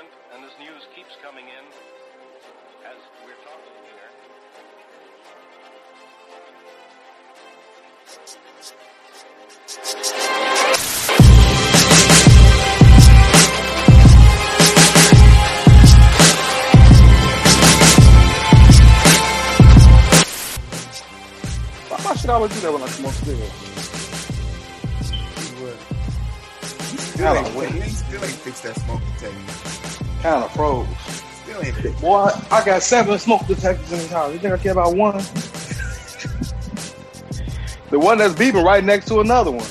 government, and this news keeps coming in as we're talking here. Why, why should I always do that when I smoke cigarettes? Still ain't, he still ain't fixed that smoke detector. Kind of froze. Ain't. Boy, I got seven smoke detectors in this house. You think I care about one? the one that's beeping right next to another one.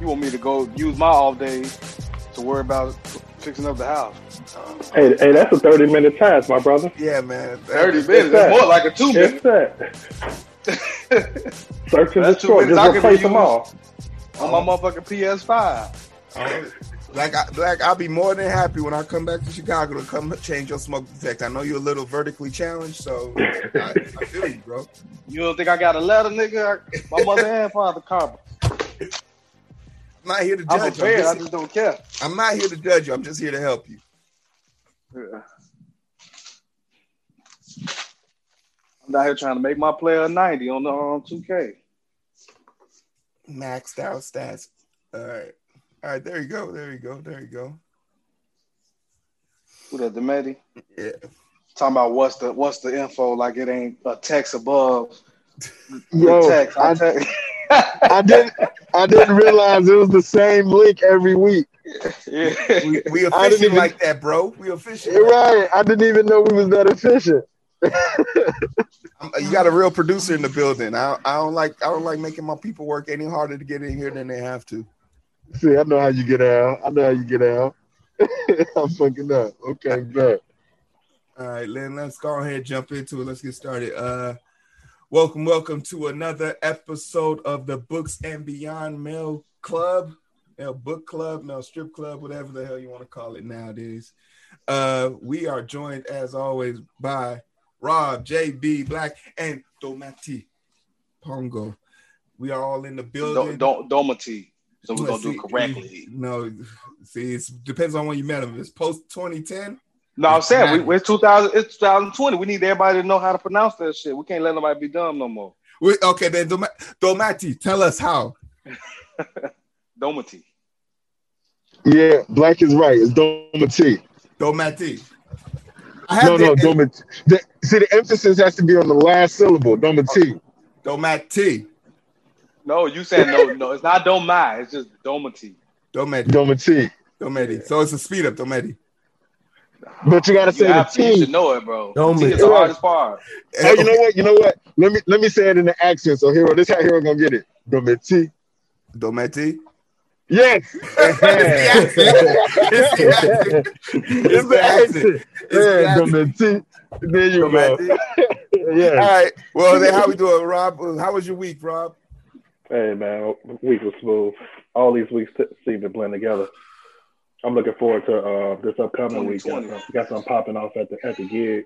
You want me to go use my off days to worry about fixing up the house? Hey, hey, that's a 30 minute task, my brother. Yeah, man. Thirty minutes. It's more like a two It's minute. that. Search and That's destroy. minutes I Just can replace them all. on my motherfucking PS5. Oh, like, I, like I'll be more than happy when I come back to Chicago to come change your smoke detector. I know you're a little vertically challenged, so I, I feel you, bro. You don't think I got a letter, nigga? My mother and father karma. I'm not here to I'm judge. prepared. I'm, I just, just don't care. I'm not here to judge you. I'm just here to help you. Yeah. I'm down here trying to make my player a 90 on the um, 2K. Maxed out stats. All right. All right. There you go. There you go. There you go. Who that, Dometi? Yeah. Talking about what's the what's the info? Like it ain't a text above. Yo, text. I, I, text. I didn't I didn't realize it was the same link every week. yeah. We, we I didn't even- like that, bro. We official. You're right. I didn't even know we was that efficient. You got a real producer in the building. I, I don't like I don't like making my people work any harder to get in here than they have to. See, I know how you get out. I know how you get out. I'm fucking up. Okay, good. All right, Lynn, let's go ahead and jump into it. Let's get started. Uh welcome, welcome to another episode of the Books and Beyond Male Club, Male Book Club, Male Strip Club, whatever the hell you want to call it nowadays. Uh we are joined as always by Rob, JB, Black, and Dometi Pongo. We are all in the building. Don't don't Dometi. So we're Well, gonna do it correctly. No, see, it depends on when you met him. It's post 2010. No, I'm saying we, we're 2000. It's 2020. We need everybody to know how to pronounce that shit. We can't let nobody be dumb no more. We, okay, then Dom- Dometi, tell us how. Dometi. Yeah, black is right. It's Dometi. Dometi. I have No, no, Dometi. The, see, the emphasis has to be on the last syllable. Dometi. Dometi. No, you said no. No, it's not Domai. It's just Dometi. Dometi. Dometi. Dometi. So it's a speed up, Dometi. But you gotta You, say the T. you should know it, bro. Dometi. T is the hardest part. Oh, you know what? You know what? Let me let me say it in the accent. So Heero, this how Heero gonna get it. Dometi. Dometi. Yes. It's the accent. It's the accent. It's the Yeah, accent. There you go. Yeah. All right. Well, then how we doing, Rob? How was your week, Rob? Hey, man, week was smooth. All these weeks seem to blend together. I'm looking forward to uh, this upcoming week. Got some, got some popping off at the at the gig.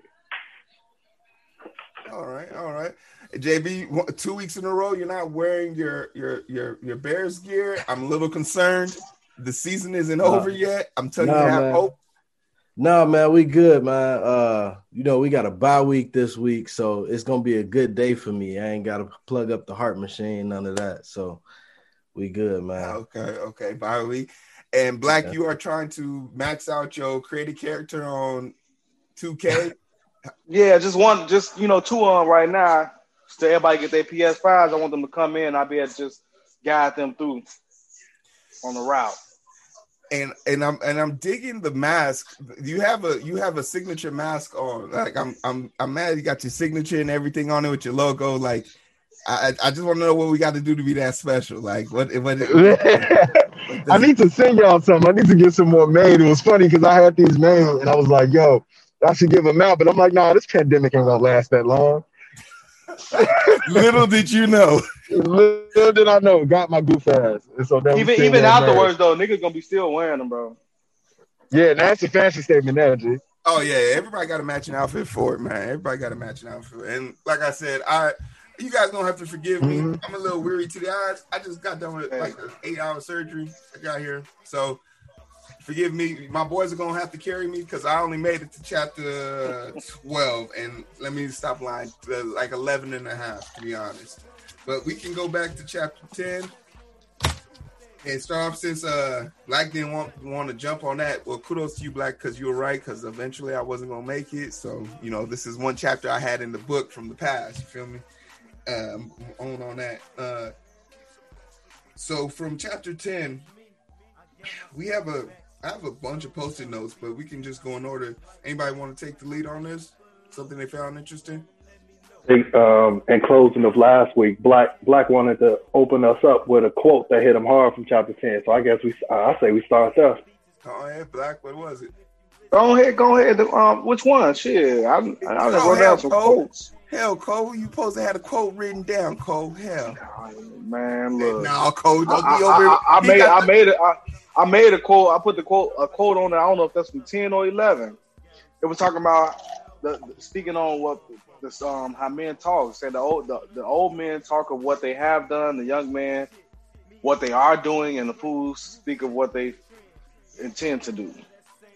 All right, all right. JB, two weeks in a row, you're not wearing your your your your Bears gear. I'm a little concerned. The season isn't No. over yet. I'm telling you, No, I have man. hope. No, man, we good, man. Uh, you know, we got a bye week this week, so it's gonna be a good day for me. I ain't gotta plug up the heart machine, none of that. So we good, man. Okay, okay, bye week. And Black, Yeah. you are trying to max out your creative character on 2K. Yeah, just one, just you know, two on right now. So everybody get their PS5s. I want them to come in. I'll be able to just guide them through on the route. and and I'm and I'm digging the mask. You have a you have a signature mask on. Like I'm I'm I'm mad you got your signature and everything on it with your logo. Like I I just want to know what we got to do to be that special. Like what what. I need to send y'all something. I need to get some more made. It was funny because I had these made and I was like, yo, I should give them out. But I'm like, nah, this pandemic ain't gonna last that long. Little did you know. Little did I know, got my goof ass. And so that Even even wearing afterwards though, niggas gonna be still wearing them, bro. Yeah, that's a fashion statement there, G. Oh yeah, everybody got a matching outfit for it, man. Everybody got a matching outfit, and like I said, I you guys gonna have to forgive me. Mhm. I'm a little weary to the eyes. I just got done with like an eight hour surgery. I got here, so forgive me. My boys are gonna have to carry me because I only made it to chapter 12, and let me stop lying, uh, like 11 and a half to be honest. But we can go back to chapter 10 and start off since uh Black didn't want want to jump on that. Well, kudos to you, Black, because you were right. Because eventually I wasn't gonna make it. So you know, this is one chapter I had in the book from the past. You feel me? Um, on on that. Uh, so from chapter ten, we have a I have a bunch of post-it notes, but we can just go in order. Anybody want to take the lead on this? Something they found interesting? um, in closing of last week, Black Black wanted to open us up with a quote that hit him hard from chapter ten. So I guess we, I say we start there. Oh yeah, Black. What was it? Go ahead, go ahead. Um, which one? Shit, I I done Oh, wrote down some Cole. quotes. Hell, Cole, you supposed to have a quote written down, Cole. Hell, Man, look. no, Cole, don't I, be I- over. I- I he made I made it. I, I made a quote. I put the quote a quote on it. I don't know if that's from ten or eleven. It was talking about the, the- speaking on what this um how men talk. Said the old the, the old men talk of what they have done. The young men what they are doing, and the fools speak of what they intend to do.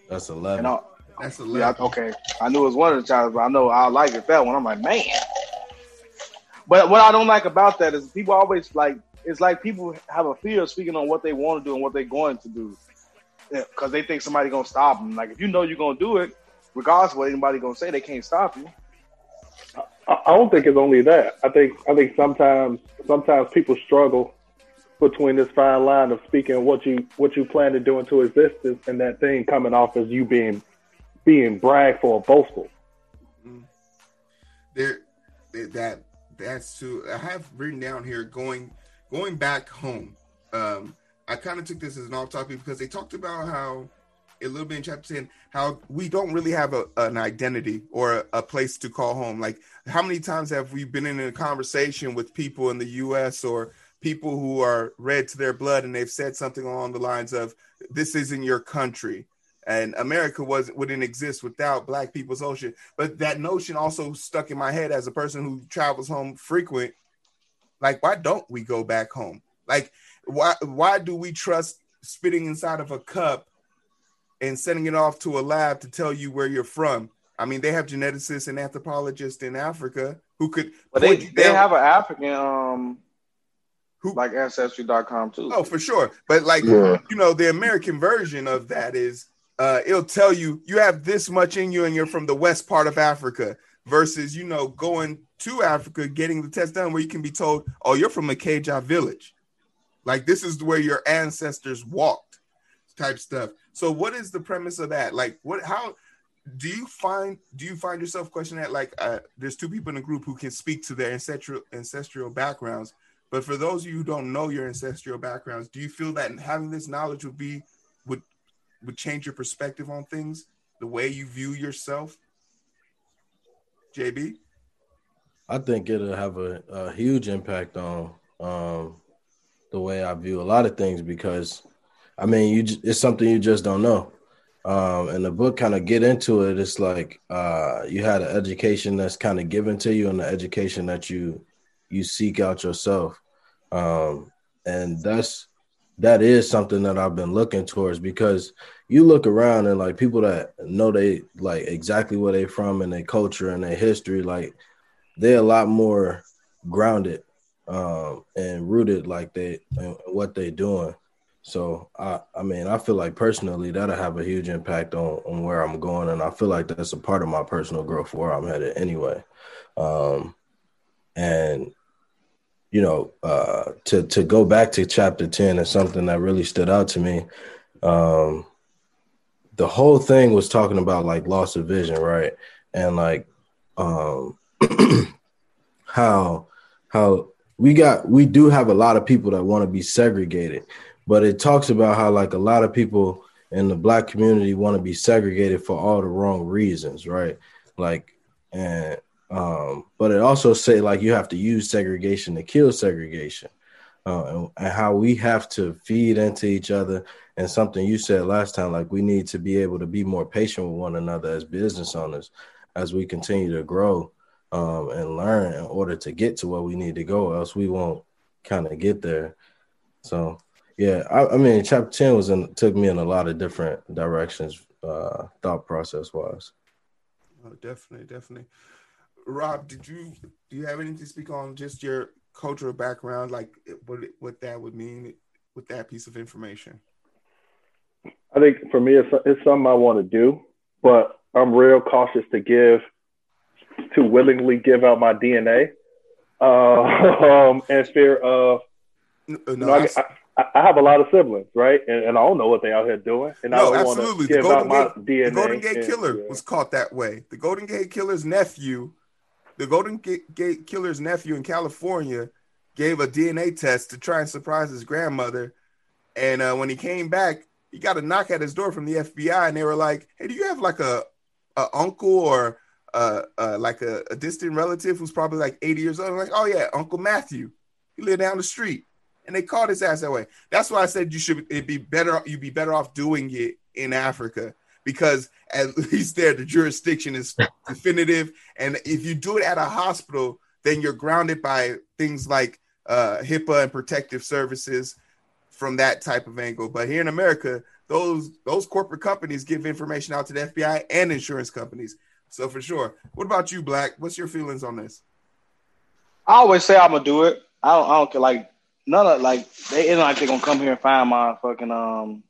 That's And eleven. I, That's a yeah, level. okay. I knew it was one of the chapters, but I know I like it that one. I'm like, man. But what I don't like about that is people always like it's like people have a fear of speaking on what they want to do and what they're going to do because they think somebody gonna stop them. Like if you know you're gonna do it, regardless of what anybody gonna say, they can't stop you. I, I don't think it's only that. I think I think sometimes sometimes people struggle between this fine line of speaking what you what you plan to do into existence and that thing coming off as you being being bragged for or boastful. there there- that that's too i have written down here going going back home. Um i kind of took this as an off topic because they talked about how a little bit in chapter 10 how we don't really have a, an identity or a, a place to call home. Like how many times have we been in a conversation with people in the us or people who are red to their blood and they've said something along the lines of this isn't your country and America wasn't wouldn't exist without Black people's ocean. But that notion also stuck in my head as a person who travels home frequent. Like, why don't we go back home? Like, why why do we trust spitting inside of a cup and sending it off to a lab to tell you where you're from? I mean, they have geneticists and anthropologists in Africa who could But they they have an African um Who- like ancestry.com too. Oh, for sure. But like Yeah. you know, the American version of that is uh it'll tell you you have this much in you and you're from the west part of Africa versus you know going to Africa getting the test done where you can be told, "Oh, you're from a Keja village." Like this is where your ancestors walked type stuff. So what is the premise of that? Like what how do you find do you find yourself questioning that like uh, there's two people in the group who can speak to their ancestral ancestral backgrounds but for those of you who don't know your ancestral backgrounds, do you feel that having this knowledge would be would would change your perspective on things, the way you view yourself? JB? I think it'll have a, a huge impact on um, the way I view a lot of things because, I mean, you it's something you just don't know. Um, and the book kind of get into it. It's like uh, you had an education that's kind of given to you, and the education that you you seek out yourself. Um, and that's that is something that I've been looking towards because you look around and like people that know they like exactly where they from and their culture and their history, like they're a lot more grounded um, and rooted like they and what they're doing. So I I mean I feel like personally that'll have a huge impact on on where I'm going, and I feel like that's a part of my personal growth where I'm headed anyway. Um, and you know, uh, to to go back to chapter ten is something that really stood out to me. Um, the whole thing was talking about like loss of vision, right? And like um how how we got we do have a lot of people that want to be segregated, but it talks about how like a lot of people in the black community want to be segregated for all the wrong reasons, right? Like and um but it also say like you have to use segregation to kill segregation. Uh, and, and how we have to feed into each other and something you said last time like we need to be able to be more patient with one another as business owners as we continue to grow um, and learn in order to get to where we need to go. Else we won't kind of get there. So yeah, I, I, mean, chapter ten was in took me in a lot of different directions, uh, thought process wise. Oh, definitely, definitely. Rob, did you do you have anything to speak on just your cultural background, like what what that would mean with that piece of information? I think for me, it's, it's something I want to do, but I'm real cautious to give, to willingly give out my DNA, uh, um, and fear of. No, you know, I, I, I, have a lot of siblings, right? And, and, I don't know what they out here doing. And no, I don't absolutely. Give the Golden, out Gate, my DNA the Golden Gate and, Killer yeah. was caught that way. The Golden Gate Killer's nephew, the Golden Gate Killer's nephew in California, gave a DNA test to try and surprise his grandmother. And uh, when he came back, he got a knock at his door from the FBI, and they were like, "Hey, do you have like a, a uncle or uh, uh, like a, a, distant relative who's probably like 80 years old?" I'm like, "Oh yeah, Uncle Matthew. He lived down the street." And they called his ass that way. That's why I said you should it'd be better you'd be better off doing it in Africa because at least there the jurisdiction is definitive. And if you do it at a hospital, then you're grounded by things like uh, HIPAA and protective services from that type of angle. But here in America, those those corporate companies give information out to the FBI and insurance companies. So for sure. What about you, Black? What's your feelings on this? I always say I'm gonna do it. I don't. I don't care. Like none of like they ain't like they're gonna come here and find my fucking um.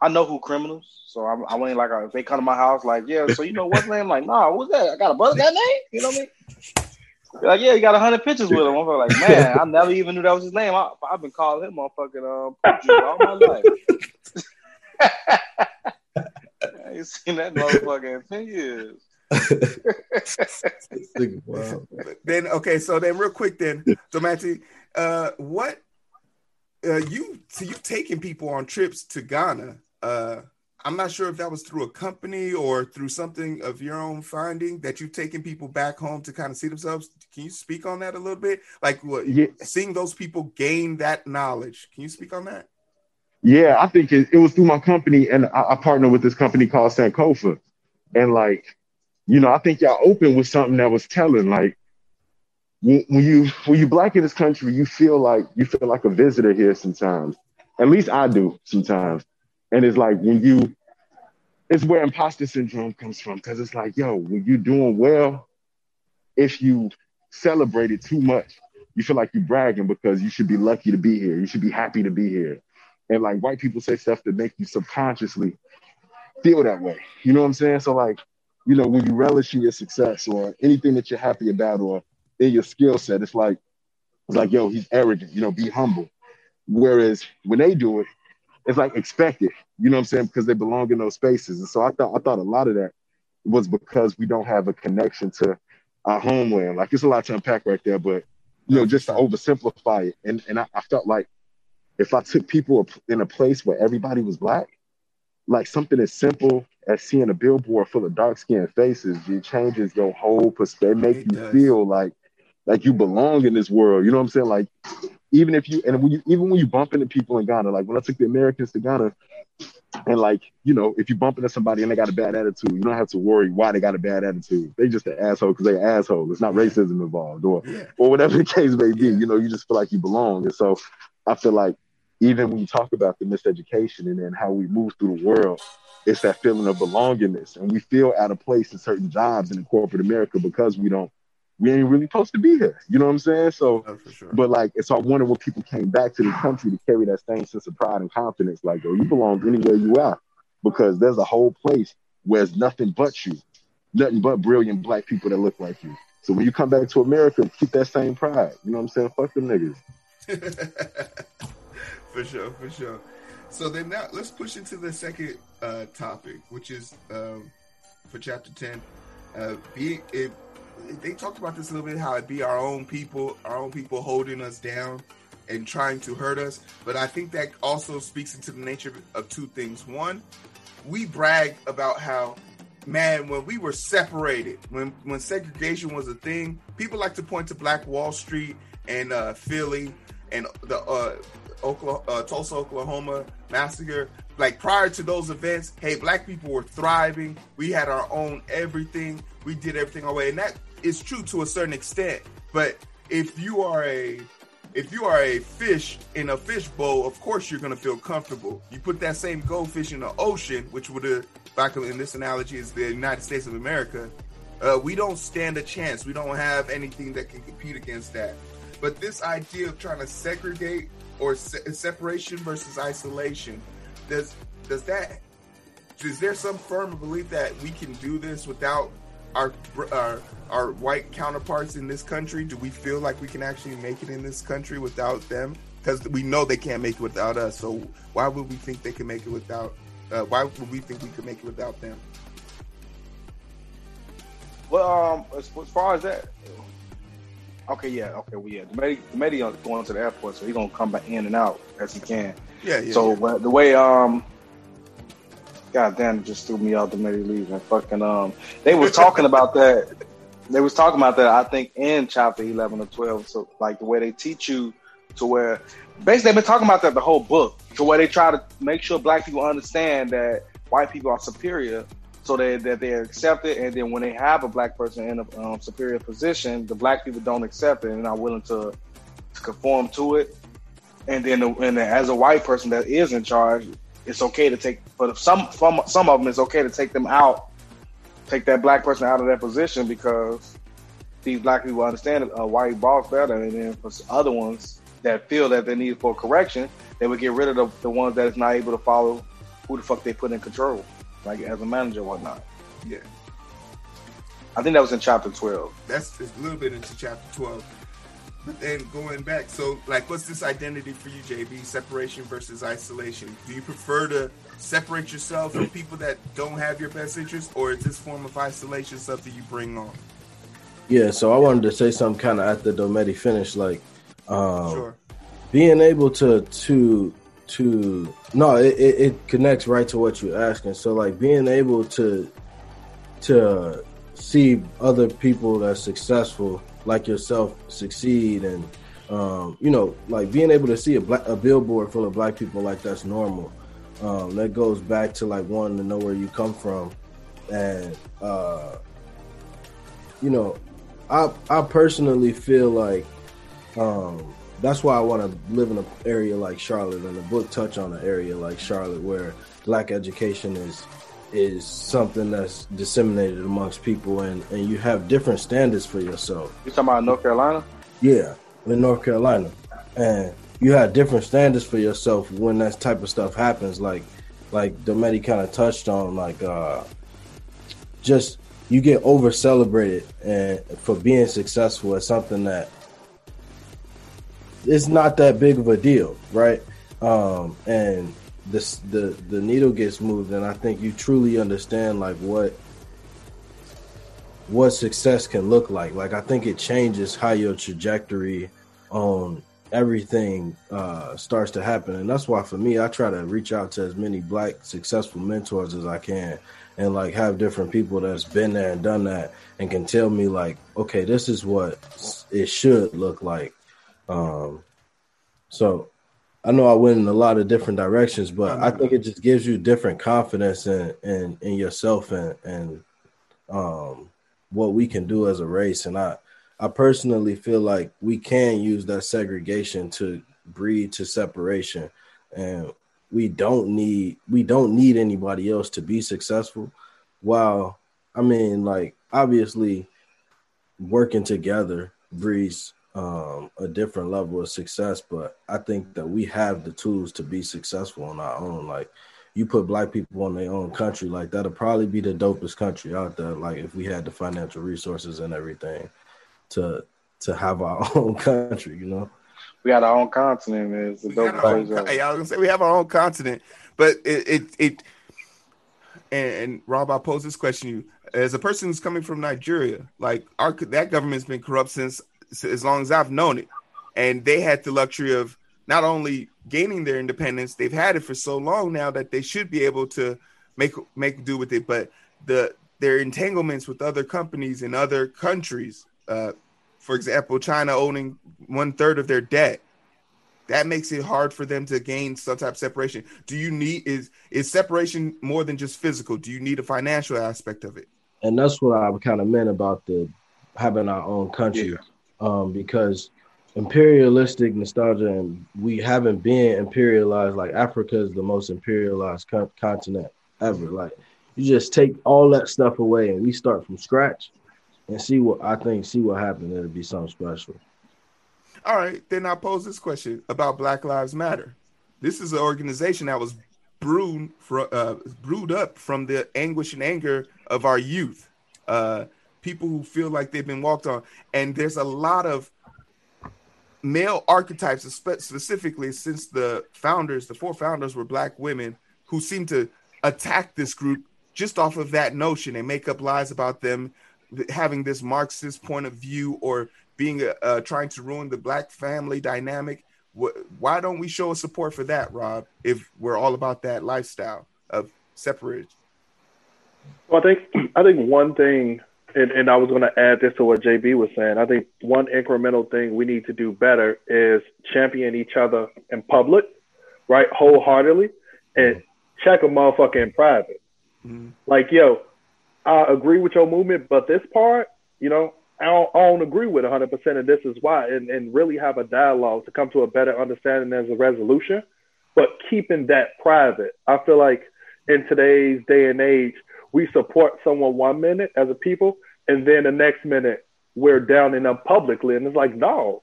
I know who criminals, so I'm, I went like if they come to my house, like yeah. So you know what's name? Like nah, what's that? I got a brother that name. You know what I mean? like, yeah, you got a hundred pictures with him. I'm like, man, I never even knew that was his name. I, have been calling him motherfucking um, all my life. I ain't seen that motherfucker in ten years. wow. Then okay, so then real quick then, so Matty, uh, what uh, you so you taking people on trips to Ghana? Uh, I'm not sure if that was through a company or through something of your own finding that you've taken people back home to kind of see themselves. Can you speak on that a little bit? Like what, yeah. seeing those people gain that knowledge. Can you speak on that? Yeah, I think it, it was through my company, and I, I partnered with this company called Sankofa, and like, you know, I think y'all opened with something that was telling. Like, when, when you when you black in this country, you feel like you feel like a visitor here sometimes. At least I do sometimes. And it's like when you, it's where imposter syndrome comes from. Cause it's like, yo, when you're doing well, if you celebrate it too much, you feel like you're bragging because you should be lucky to be here. You should be happy to be here. And like white people say stuff that make you subconsciously feel that way. You know what I'm saying? So like, you know, when you relish in your success or anything that you're happy about or in your skill set, it's like, it's like, yo, he's arrogant, you know, be humble. Whereas when they do it, it's like expected, you know what I'm saying? Because they belong in those spaces. And so I thought I thought a lot of that was because we don't have a connection to our homeland. Like it's a lot to unpack right there, but you know, just to oversimplify it. And and I, I felt like if I took people in a place where everybody was black, like something as simple as seeing a billboard full of dark skinned faces, it changes your whole perspective. It make it you feel like like you belong in this world. You know what I'm saying? Like even if you and when you even when you bump into people in Ghana, like when I took the Americans to Ghana, and like you know, if you bump into somebody and they got a bad attitude, you don't have to worry why they got a bad attitude. They just an asshole because they're asshole. It's not racism involved or yeah. or whatever the case may be. You know, you just feel like you belong. And so I feel like even when you talk about the miseducation and then how we move through the world, it's that feeling of belongingness, and we feel out of place in certain jobs in corporate America because we don't we ain't really supposed to be here. You know what I'm saying? So, oh, sure. but like, it's all wonder when people came back to the country to carry that same sense of pride and confidence. Like, yo, you belong anywhere you are, because there's a whole place where it's nothing but you, nothing but brilliant black people that look like you. So when you come back to America, keep that same pride. You know what I'm saying? Fuck them niggas. for sure, for sure. So then now let's push into the second uh, topic, which is um, for chapter ten. Uh, being it they talked about this a little bit how it be our own people, our own people holding us down and trying to hurt us. But I think that also speaks into the nature of two things. One, we brag about how man when we were separated when when segregation was a thing people like to point to black wall street and uh, philly and the uh, Oklahoma, uh, tulsa oklahoma massacre like prior to those events hey black people were thriving we had our own everything we did everything our way and that is true to a certain extent. But if you are a if you are a fish in a fish bowl, of course you're going to feel comfortable. You put that same goldfish in the ocean, which would back in this analogy, is the United States of America. Uh, we don't stand a chance. We don't have anything that can compete against that. But this idea of trying to segregate or se- separation versus isolation, does does that is there some firm belief that we can do this without our our our white counterparts in this country? Do we feel like we can actually make it in this country without them? Because we know they can't make it without us. So why would we think they can make it without? Uh, why would we think we could make it without them? Well, um, as, as far as that, okay, yeah, okay, well, yeah, Dometi, the Medi going to the airport, so he's gonna come back in and out as he can. Yeah, yeah. so yeah. but the way, um, God damn, it just threw me out the Medi and Fucking, um, they was talking about that. They was talking about that. I think in chapter eleven or twelve. So like the way they teach you to where basically they've been talking about that the whole book to where they try to make sure black people understand that white people are superior so that, that they're accepted. And then when they have a black person in a um, superior position, the black people don't accept it and are willing to, to conform to it. And then, the, and as a white person that is in charge, it's okay to take, but some, some, some of them, it's okay to take them out, take that black person out of that position because these black people understand a white boss better. And then for other ones that feel that they need for correction, they would get rid of the, the ones that is not able to follow who the fuck they put in control like as a manager or whatnot. Yeah. I think that was in chapter 12. That's a little bit into chapter 12. Then going back, so like, what's this identity for you, JB? Separation versus isolation. Do you prefer to separate yourself from people that don't have your best interest, or is this form of isolation something you bring on? Yeah, so I wanted to say something kind of after Dometi finished, like, um, Sure. being able to to to no it, it, it connects right to what you're asking so like being able to to see other people that's successful like yourself succeed and um, you know like being able to see a black a billboard full of black people like that's normal. Um, that goes back to like wanting to know where you come from and uh, you know i i personally feel like um, that's why I want to live in an area like Charlotte, and the book touch on an area like Charlotte where black education is is something that's disseminated amongst people, and and you have different standards for yourself. You talking about North Carolina? Yeah, in North Carolina, and you have different standards for yourself when that type of stuff happens. Like like Dometi kind of touched on, like uh, just you get over celebrated and for being successful at something that it's not that big of a deal, right? Um, and this the the needle gets moved, and I think you truly understand like what what success can look like. Like I think it changes how your trajectory on everything uh, starts to happen, and that's why for me, I try to reach out to as many black successful mentors as I can, and like have different people that's been there and done that, and can tell me like, okay, this is what it should look like. Um, so I know I went in a lot of different directions, but I think it just gives you different confidence in in, in yourself and and um, what we can do as a race. And I I personally feel like we can use that segregation to breed to separation, and we don't need we don't need anybody else to be successful. While I mean, like obviously, working together breeds um, a different level of success. But I think that we have the tools to be successful on our own. Like you put black people on their own country, like that'll probably be the dopest country out there. Like if we had the financial resources and everything to to have our own country, you know. We got our own continent, man. It's a We dope got own, place. co- out. I was gonna say we have our own continent, but it it, it and, and Rob, I pose this question to you as a person who's coming from Nigeria. Like our that government's been corrupt since as long as I've known it, and they had the luxury of not only gaining their independence, they've had it for so long now that they should be able to make make do with it. But the their entanglements with other companies in other countries, uh, for example, China owning one third of their debt, that makes it hard for them to gain some type of separation. Do you need is is separation more than just physical? Do you need a financial aspect of it? and that's what I kind of meant about the having our own country, um, because imperialistic nostalgia and we haven't been imperialized. Like Africa is the most imperialized co- continent ever. Like you just take all that stuff away and we start from scratch and see what I think. See what happens. It'll be something special. All right, then I pose this question about Black Lives Matter. This is an organization that was brewed for, uh, brewed up from the anguish and anger of our youth, uh, people who feel like they've been walked on, and there's a lot of male archetypes, specifically since the founders, the four founders were black women who seem to attack this group just off of that notion and make up lies about them having this Marxist point of view or being uh, uh, trying to ruin the black family dynamic. Why don't we show a support for that, Rob? If we're all about that lifestyle of separate. Well, I think I think one thing, and, and I was going to add this to what JB was saying. I think one incremental thing we need to do better is champion each other in public, right, wholeheartedly, and check a motherfucker in private. Mhm. Like, yo, I agree with your movement, but this part, you know, I don't, I don't agree with 100%, and this is why, and, and really have a dialogue to come to a better understanding as a resolution, but keeping that private. I feel like in today's day and age, we support someone one minute as a people, and then the next minute we're downing them publicly, and it's like, no,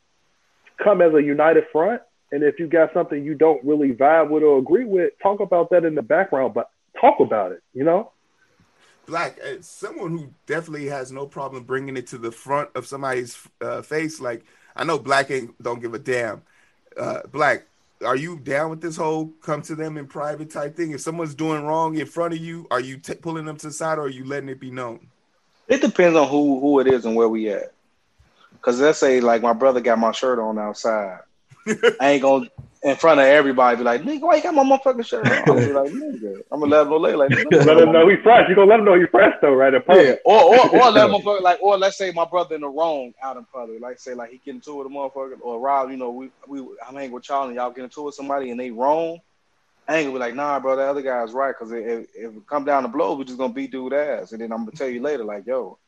come as a united front, and if you got something you don't really vibe with or agree with, talk about that in the background, but talk about it, you know? Black, uh, someone who definitely has no problem bringing it to the front of somebody's uh, face. Like I know Black ain't don't give a damn. Uh, Black, are you down with this whole come to them in private type thing? If someone's doing wrong in front of you, are you t- pulling them to the side or are you letting it be known? It depends on who who it is and where we at. Cause let's say like my brother got my shirt on outside. I ain't gonna in front of everybody be like, nigga, why you got my motherfucking shirt on? I'm gonna be like, nigga. I'm gonna let him know later, like, Let them know he's fresh. You gonna let them know he's fresh though, right? In. Yeah, or or or let motherfucker like, or let's say my brother in the wrong out in public, like say like he get into it with a motherfucker, or Rob, you know, we we I'm hanging with y'all and y'all get into it with somebody and they wrong. I ain't gonna be like, nah, bro, that other guy's right, cause if, if it come down to blows, we just gonna beat dude ass, and then I'm gonna tell you later, like, yo,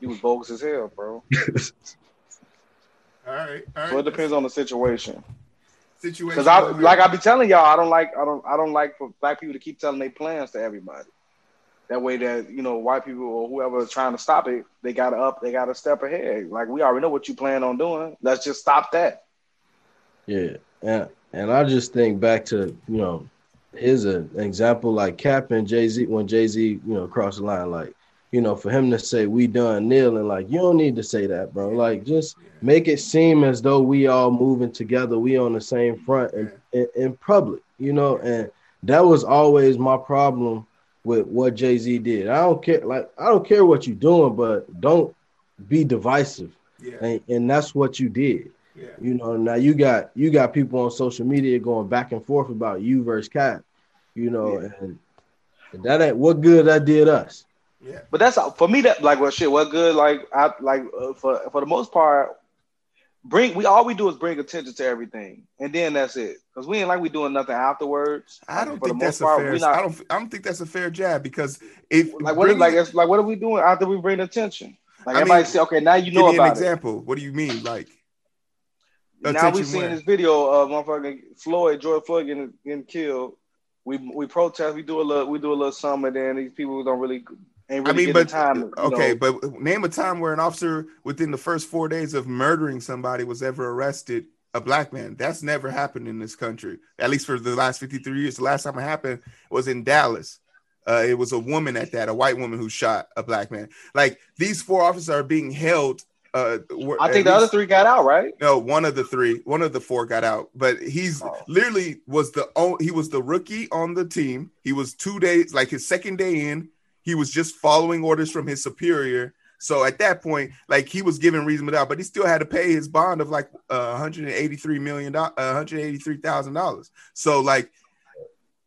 you was bogus as hell, bro. All right, all right. So it depends on the situation. Situation. Cause I like I be telling y'all, I don't like I don't I don't like for black people to keep telling their plans to everybody. That way that you know white people or whoever is trying to stop it, they gotta up, they gotta step ahead. Like we already know what you plan on doing. Let's just stop that. Yeah, and and I just think back to you know, here's an example like Kap and Jay Z when Jay Z you know crossed the line, like you know, for him to say we done kneeling, like you don't need to say that, bro. Like just make it seem as though we all moving together, we on the same front in, in, in public, you know, and that was always my problem with what Jay Z did. I don't care, like I don't care what you're doing, but don't be divisive, yeah, and, and that's what you did. yeah. You know, now you got you got people on social media going back and forth about you versus Kap. You know, Yeah. and that ain't what good that did us. Yeah. But that's for me. That like well, shit. What good? Like I like uh, for for the most part, bring we all we do is bring attention to everything, and then that's it. Cause we ain't like we doing nothing afterwards. I don't think that's a part, fair. not- I don't. I don't think that's a fair jab because if Like what? bringing- Like it's like what are we doing after we bring attention? Like I everybody mean, say, okay, now you give know me an about it. example. What do you mean? Like now we where? this video of motherfucking Floyd, George Floyd getting, getting killed. We we protest, we do a little, we do a little something, and then these people don't really ain't I mean, but time. okay, know. but name a time where an officer within the first four days of murdering somebody was ever arrested. A black man. That's never happened in this country, at least for the last 53 years. The last time it happened was in Dallas. Uh, it was a woman at that, a white woman who shot a black man. Like these four officers are being held. Uh, I think the other three got out, right? No, one of the three, one of the four got out, but he's Oh. literally was the only, he was the rookie on the team. He was two days, like his second day in, he was just following orders from his superior. So at that point, like he was given reasonable doubt, but he still had to pay his bond of like uh, 183 million, uh, 183 thousand dollars. So like,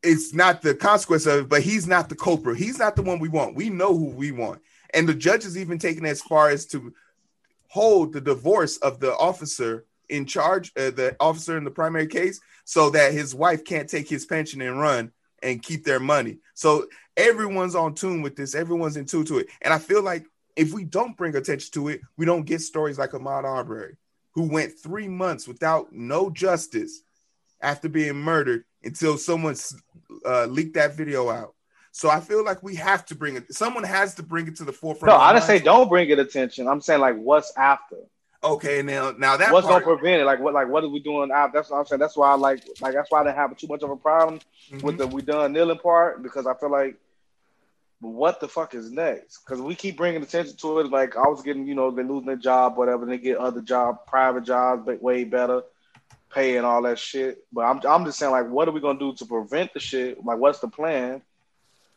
it's not the consequence of it, but he's not the culprit. He's not the one we want. We know who we want, and the judge is even taken as far as to hold the divorce of the officer in charge, uh, the officer in the primary case, so that his wife can't take his pension and run and keep their money. So everyone's on tune with this. Everyone's in tune to it. And I feel like if we don't bring attention to it, we don't get stories like Ahmaud Arbery, who went three months without no justice after being murdered until someone uh, leaked that video out. So I feel like we have to bring it. Someone has to bring it to the forefront. No, I didn't say don't bring it attention. I'm saying like what's after. Okay, now now that what's part, gonna prevent it? Like what like what are we doing? That's what I'm saying. That's why I like like that's why I didn't have too much of a problem mm-hmm. with the we done kneeling part because I feel like what the fuck is next? Because we keep bringing attention to it. Like I was getting, you know, they're losing their job, whatever. They get other job, private jobs, but way better pay and all that shit. But I'm, I'm just saying, like, what are we gonna do to prevent the shit? Like, what's the plan?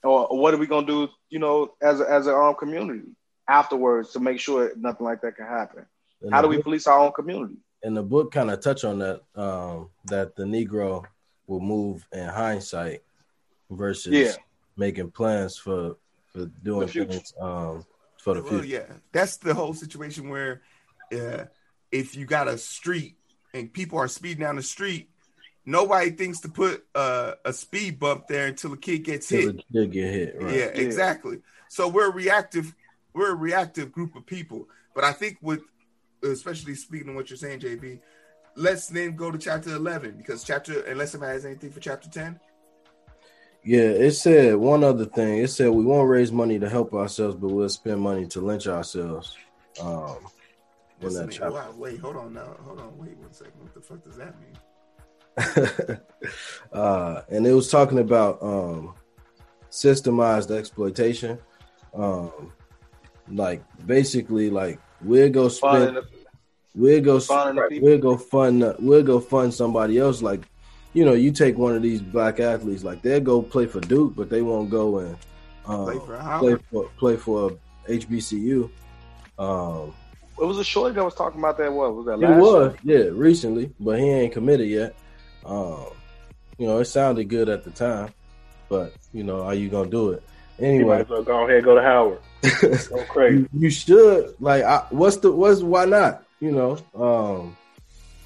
Or, or what are we gonna do, you know, as a, as a um, community afterwards to make sure nothing like that can happen? And How do we police our own community? And the book kind of touch on that, um, that the Negro will move in hindsight versus yeah. making plans for for doing things um, for the future. Well, yeah, that's the whole situation where uh, if you got a street and people are speeding down the street, nobody thinks to put uh, a speed bump there until a kid gets hit. They get hit, right? Yeah, yeah, exactly. So we're a reactive, we're a reactive group of people. But I think with, especially speaking of what you're saying, JB, let's then go to chapter eleven because chapter, unless somebody has anything for chapter ten. Yeah, it said one other thing. It said we won't raise money to help ourselves, but we'll spend money to lynch ourselves. Um, in that chapter. Wow, wait, hold on now. Hold on, wait one second. What the fuck does that mean? uh, and it was talking about um, systemized exploitation. Um, like basically, like we'll go spend, we'll go, we'll go fund, we'll go fund somebody else. Like, you know, you take one of these black athletes, like they'll go play for Duke, but they won't go and um, play for play for play for HBCU. Um, it was a shorty that was talking about that. What was that? Last it was, year? yeah, recently, but he ain't committed yet. Um, you know, it sounded good at the time, but you know, are you gonna do it anyway? Might as well go ahead, go to Howard. go crazy. you, you, should like. I, what's the what's why not? You know, um,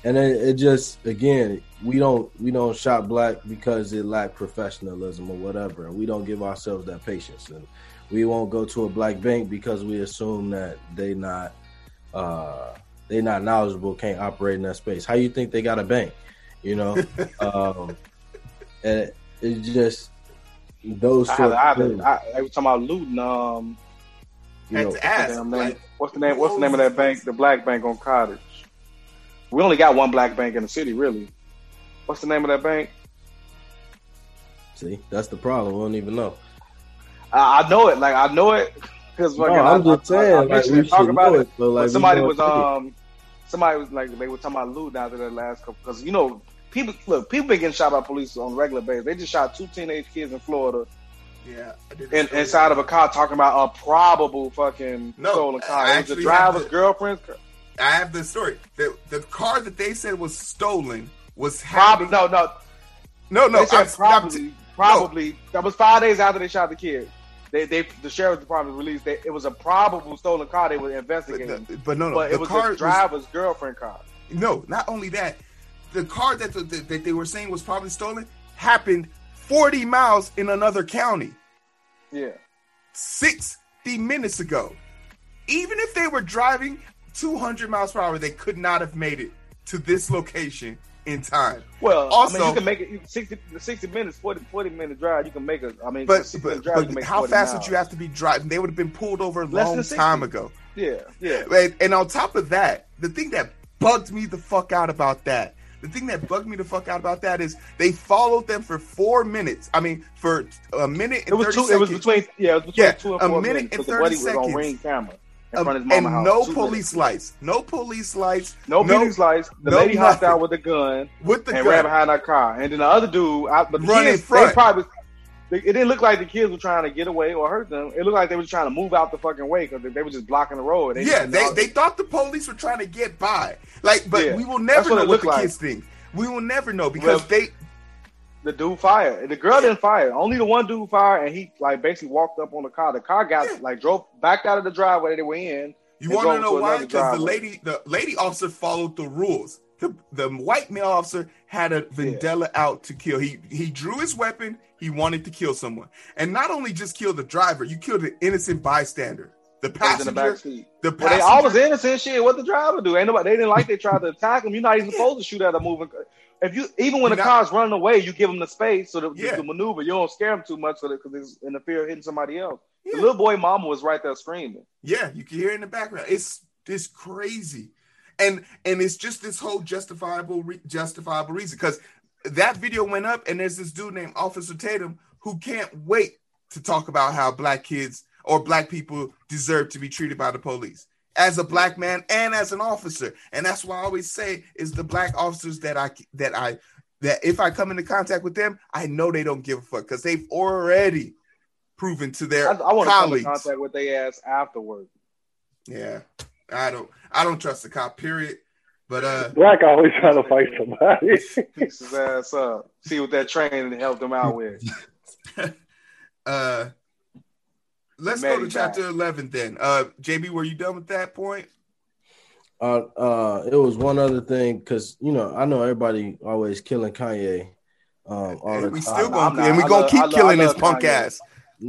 and it, it just again, we don't we don't shop black because it lack professionalism or whatever, and we don't give ourselves that patience, and we won't go to a black bank because we assume that they not uh, they're not knowledgeable, can't operate in that space. How you think they got a bank? You know, um, and it's just those. I, I, I, I, was talking about looting. Um, you know, ask, like, what's the name? What's the name of that bank? The black bank on Cottage. We only got one black bank in the city, really. What's the name of that bank? See, that's the problem. We don't even know. I, I know it. Like I know it because no, I'm just saying, I, I like, we talk about it. But like, somebody was um, somebody was like they were talking about loot after the last couple because you know people look people been getting shot by police on regular basis. They just shot two teenage kids in Florida. Yeah, in, inside of a car, talking about a probable fucking no, stolen car. It was the driver's the, girlfriend's car. I have the story. The the car that they said was stolen was probably no no no no. They said probably probably no. that was five days after they shot the kid. They, they, the sheriff's department released that it was a probable stolen car they were investigating. But, but no, no, but it was the driver's was, girlfriend car. No, not only that, the car that, the, that they were saying was probably stolen happened 40 miles in another county. Yeah, 60 minutes ago. Even if they were driving 200 miles per hour, they could not have made it to this location in time. Well, also, I mean, you can make it 60, 60 minutes, 40, 40 minute drive. You can make it. I mean, but, but, drive, but how fast miles. would you have to be driving? They would have been pulled over a long time ago. Yeah, yeah. And, and on top of that, the thing that bugged me the fuck out about that the thing that bugged me the fuck out about that is they followed them for four minutes. I mean, for a minute and it was two, seconds. It was between yeah, it was between yeah, two and four a minute and thirty seconds. ring camera um, and house. no police minutes. lights. No police lights. No, no police lights. The no lady nothing. hopped out with a gun. With the and gun. ran behind her car. And then the other dude, I, but the Run kids, they probably. It didn't look like the kids were trying to get away or hurt them. It looked like they were trying to move out the fucking way because they were just blocking the road. They yeah, they, they thought the police were trying to get by. Like, but yeah, we will never what know what the like. kids think. We will never know because well, they the dude fired. The girl didn't fire. Only the one dude fired, and he like basically walked up on the car. The car got like drove back out of the driveway they were in, you want to know why? Because the lady, the lady officer followed the rules. The, the white male officer had a vendetta yeah. out to kill. He he drew his weapon. He wanted to kill someone, and not only just kill the driver, you killed an innocent bystander. The passenger, the back passenger, seat. the Well, they all was innocent shit. What the driver do? Ain't nobody. They didn't like they tried to attack him. You're not even supposed to shoot at a moving. car. If you even when You're the not- car's running away, you give them the space so that you can maneuver. You don't scare them too much so because it's in the fear of hitting somebody else. Yeah. The little boy mama was right there screaming. yeah, you can hear it in the background. It's it's crazy, and and it's just this whole justifiable re- justifiable reason because that video went up, and there's this dude named Officer Tatum who can't wait to talk about how black kids or black people deserve to be treated by the police as a black man and as an officer. And that's why I always say is the black officers that I that I that if I come into contact with them, I know they don't give a fuck because they've already proven to I, their I want to come in colleagues. contact with their ass afterward. Yeah, I don't I don't trust the cop. Period. But uh, Black always trying to fight somebody. Fix his ass up. See what that training helped him out with. uh, let's go to Maddie chapter eleven then. Uh, JB, were you done with that point? Uh, uh, it was one other thing because you know I know everybody always killing Kanye. Um, all the And we time. still gonna not. and we I gonna love- keep love- killing I his punk Kanye. ass.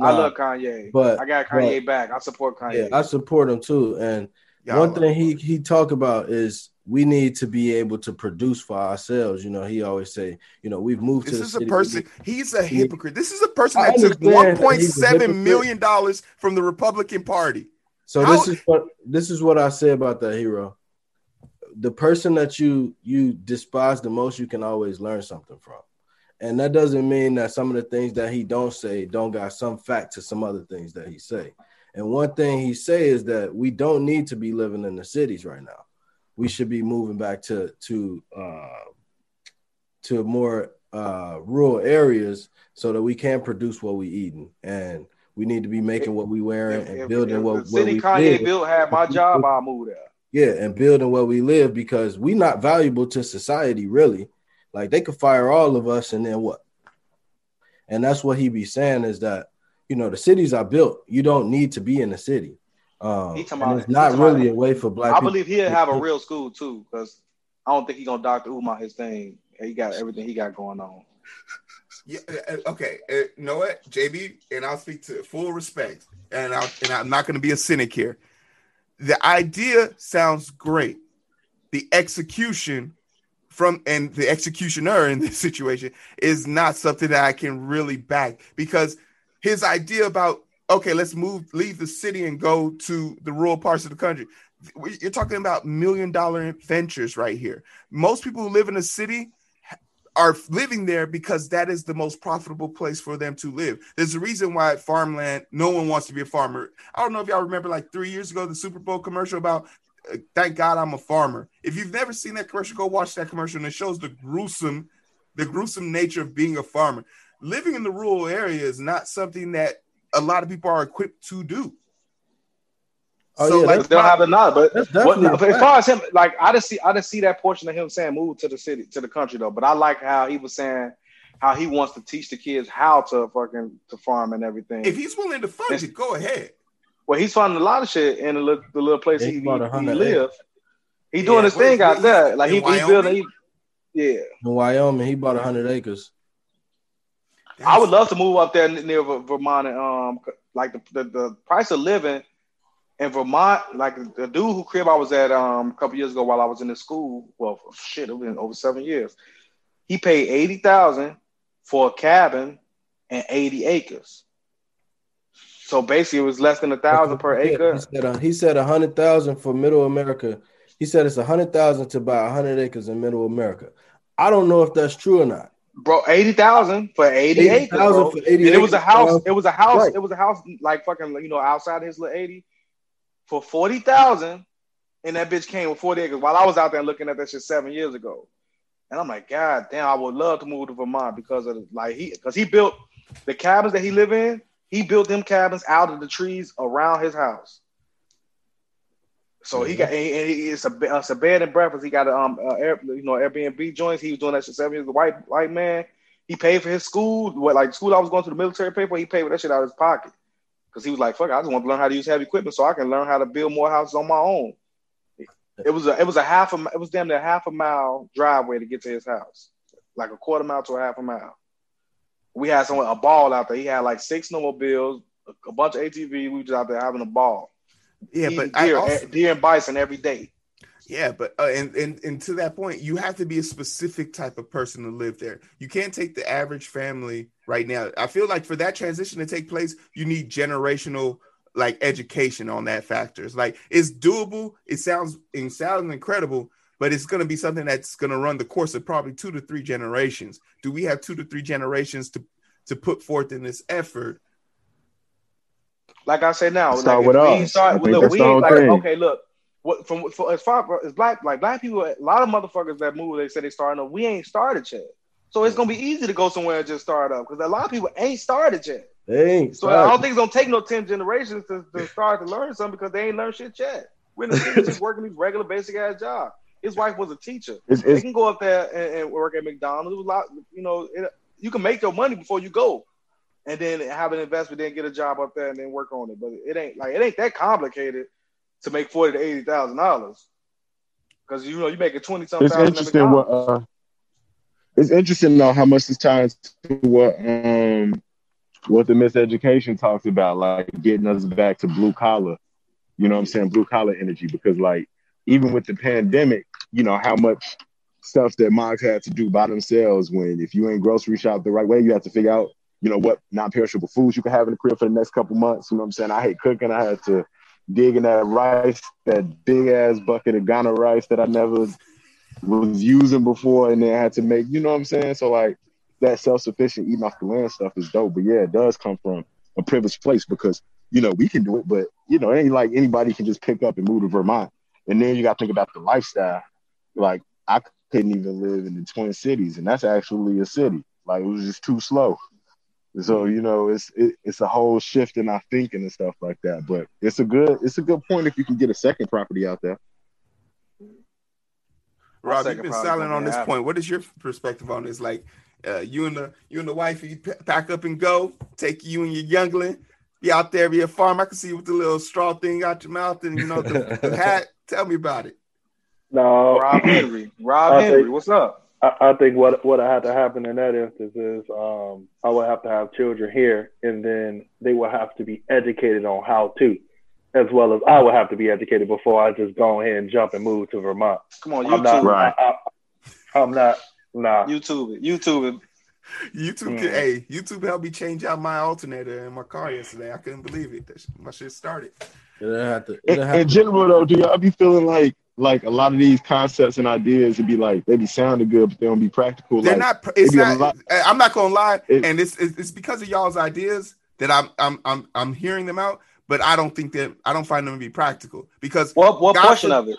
I love Kanye, but- I got Kanye back. I support yeah, Kanye. I support him too. And Y'all one are- thing he he talk about is we need to be able to produce for ourselves. You know, he always say, you know, we've moved This to the is a city. person. He's a hypocrite. This is a person I that took one point seven million dollars from the Republican Party. So How- this is what this is what I say about that Heero. The person that you you despise the most, you can always learn something from. And that doesn't mean that some of the things that he don't say don't got some fact to some other things that he say. And one thing he say is that we don't need to be living in the cities right now. We should be moving back to to uh, to more uh, rural areas so that we can produce what we eating. And we need to be making what we wearing and if, building if what, the what city we Kanye live. built had my job, I'll move there. Yeah, and building where we live because we not valuable to society, really. Like they could fire all of us and then what? And that's what he be saying is that you know the cities are built. You don't need to be in the city. Um, He talking about- it's he not talking really about- a way for black I believe he'll have a real school too, because I don't think he's gonna Dr. Umar his thing. He got everything he got going on. Yeah. uh, uh, Okay. Uh, you know what, JB, and I'll speak to full respect, and I and I'm not going to be a cynic here. The idea sounds great. The execution from and the executioner in this situation is not something that I can really back because his idea about okay, let's move, leave the city and go to the rural parts of the country. You're talking about million dollar ventures right here. Most people who live in a city are living there because that is the most profitable place for them to live. There's a reason why farmland, no one wants to be a farmer. I don't know if y'all remember like three years ago, the Super Bowl commercial about uh, thank God I'm a farmer. If you've never seen that commercial, go watch that commercial and it shows the gruesome, the gruesome nature of being a farmer. Living in the rural area is not something that a lot of people are equipped to do. Oh, so yeah, like But they don't have the knowledge. But what, definitely a but as far as him, like I didn't see, I didn't see that portion of him saying move to the city, to the country though. But I like how he was saying how he wants to teach the kids how to fucking to farm and everything. if he's willing to fund it, go ahead. well, he's finding a lot of shit in the little, the little place Yeah, he, he he, bought he 100 live. He Yeah, doing his thing out what- there. Like he, he building. He, yeah, In Wyoming, he bought hundred acres. I would love to move up there near Vermont and um like the, the, the price of living in Vermont, like the dude who crib I was at um a couple years ago while I was in the school. Well, shit, it was over seven years. He paid eighty thousand for a cabin and eighty acres. So basically, it was less than a thousand per acre. He said uh, he said a hundred thousand for Middle America. He said it's a hundred thousand to buy hundred acres in Middle America. I don't know if that's true or not. Bro, eighty thousand for eighty, acres. Bro. for 80 and it was a house. bro. It was a house. Right. It was a house like fucking you know outside his little eighty for forty thousand, and that bitch came with forty acres. While I was out there looking at that shit seven years ago, and I'm like, God damn, I would love to move to Vermont because of like he because he built the cabins that he live in. He built them cabins out of the trees around his house. So he got and and it's a it's a bed and breakfast. He got a um uh, Air, you know Airbnb joints. He was doing that shit seven years. The white white man. He paid for his school. What like school I was going to the military paper. He paid for that shit out of his pocket because he was like, "Fuck, I just want to learn how to use heavy equipment so I can learn how to build more houses on my own." It was a it was a half a it was damn near half a mile driveway to get to his house, like a quarter mile to a half a mile. We had someone a ball out there. He had like six snowmobiles, a, a bunch of ATV. We was out there having a ball. Yeah, but deer, also, deer and bison every day. Yeah, but uh, and, and and to that point, you have to be a specific type of person to live there. You can't take the average family right now. I feel like for that transition to take place, you need generational like education on that factors. Like it's doable. It sounds it sounds incredible, but it's going to be something that's going to run the course of probably two to three generations. Do we have two to three generations to to put forth in this effort? Like I said now, Start like, with we us. ain't start- look, that's we ain't like, thing. okay, look. What from for, as far as black like black people, a lot of motherfuckers that move, they say they starting up. We ain't started yet, so it's gonna be easy to go somewhere and just start up because a lot of people ain't started yet. They ain't. So I don't think it's gonna take no ten generations to, to start to learn something because they ain't learned shit yet. We're in the city just working these regular basic ass jobs. His wife was a teacher. It's, They can go up there and, and work at McDonald's. It was a lot, you know. It, you can make your money before you go, and then have an investment, then get a job up there and then work on it. But it ain't like it ain't that complicated to make forty to eighty thousand dollars. Because you know you making twenty something it's interesting what uh, it's interesting though how much this ties to what um what the miseducation talks about, like getting us back to blue collar. You know what I'm saying? Blue collar energy, because like even with the pandemic, you know how much stuff that moms had to do by themselves. When if you ain't grocery shop the right way, you have to figure out you know what non-perishable foods you can have in the crib for the next couple months. You know what I'm saying? I hate cooking. I had to dig in that rice, that big ass bucket of Ghana rice that I never was using before, and then I had to make. You know what I'm saying? So like that self-sufficient eating off the land stuff is dope. But yeah, it does come from a privileged place because you know we can do it, but you know it ain't like anybody can just pick up and move to Vermont. And then you got to think about the lifestyle. Like I couldn't even live in the Twin Cities, and that's actually a city. Like it was just too slow. So you know, it's it, it's a whole shift in our thinking and stuff like that. But it's a good it's a good point if you can get a second property out there. Rob, you've been silent on this Apple. point. What is your perspective on this? Like, uh, you and the you and the wife, you pack up and go. Take you and your youngling, be out there, be a farm. I can see you with the little straw thing out your mouth, and you know the, the hat. Tell me about it. No, Rob Henry, Rob Henry, what's up? I, I think what what had to happen in that instance is um, I would have to have children here, and then they would have to be educated on how to, as well as I would have to be educated before I just go ahead and jump and move to Vermont. Come on, I'm not. YouTube, Right. I, I, I'm not. Nah. YouTube, it, YouTube. it. YouTube, Mm. hey, YouTube helped me change out my alternator in my car yesterday. I couldn't believe it. That sh- my shit started. It'll have to. In, It'll have in to general, though, do y'all be feeling like like a lot of these concepts and ideas would be like they be sounding good, but they don't be practical? They're like, not. It's not. lot- eh, I'm not gonna lie, It- and it's, it's it's because of y'all's ideas that I'm I'm I'm I'm hearing them out, but I don't think that I don't find them to be practical because What what God portion for- of it?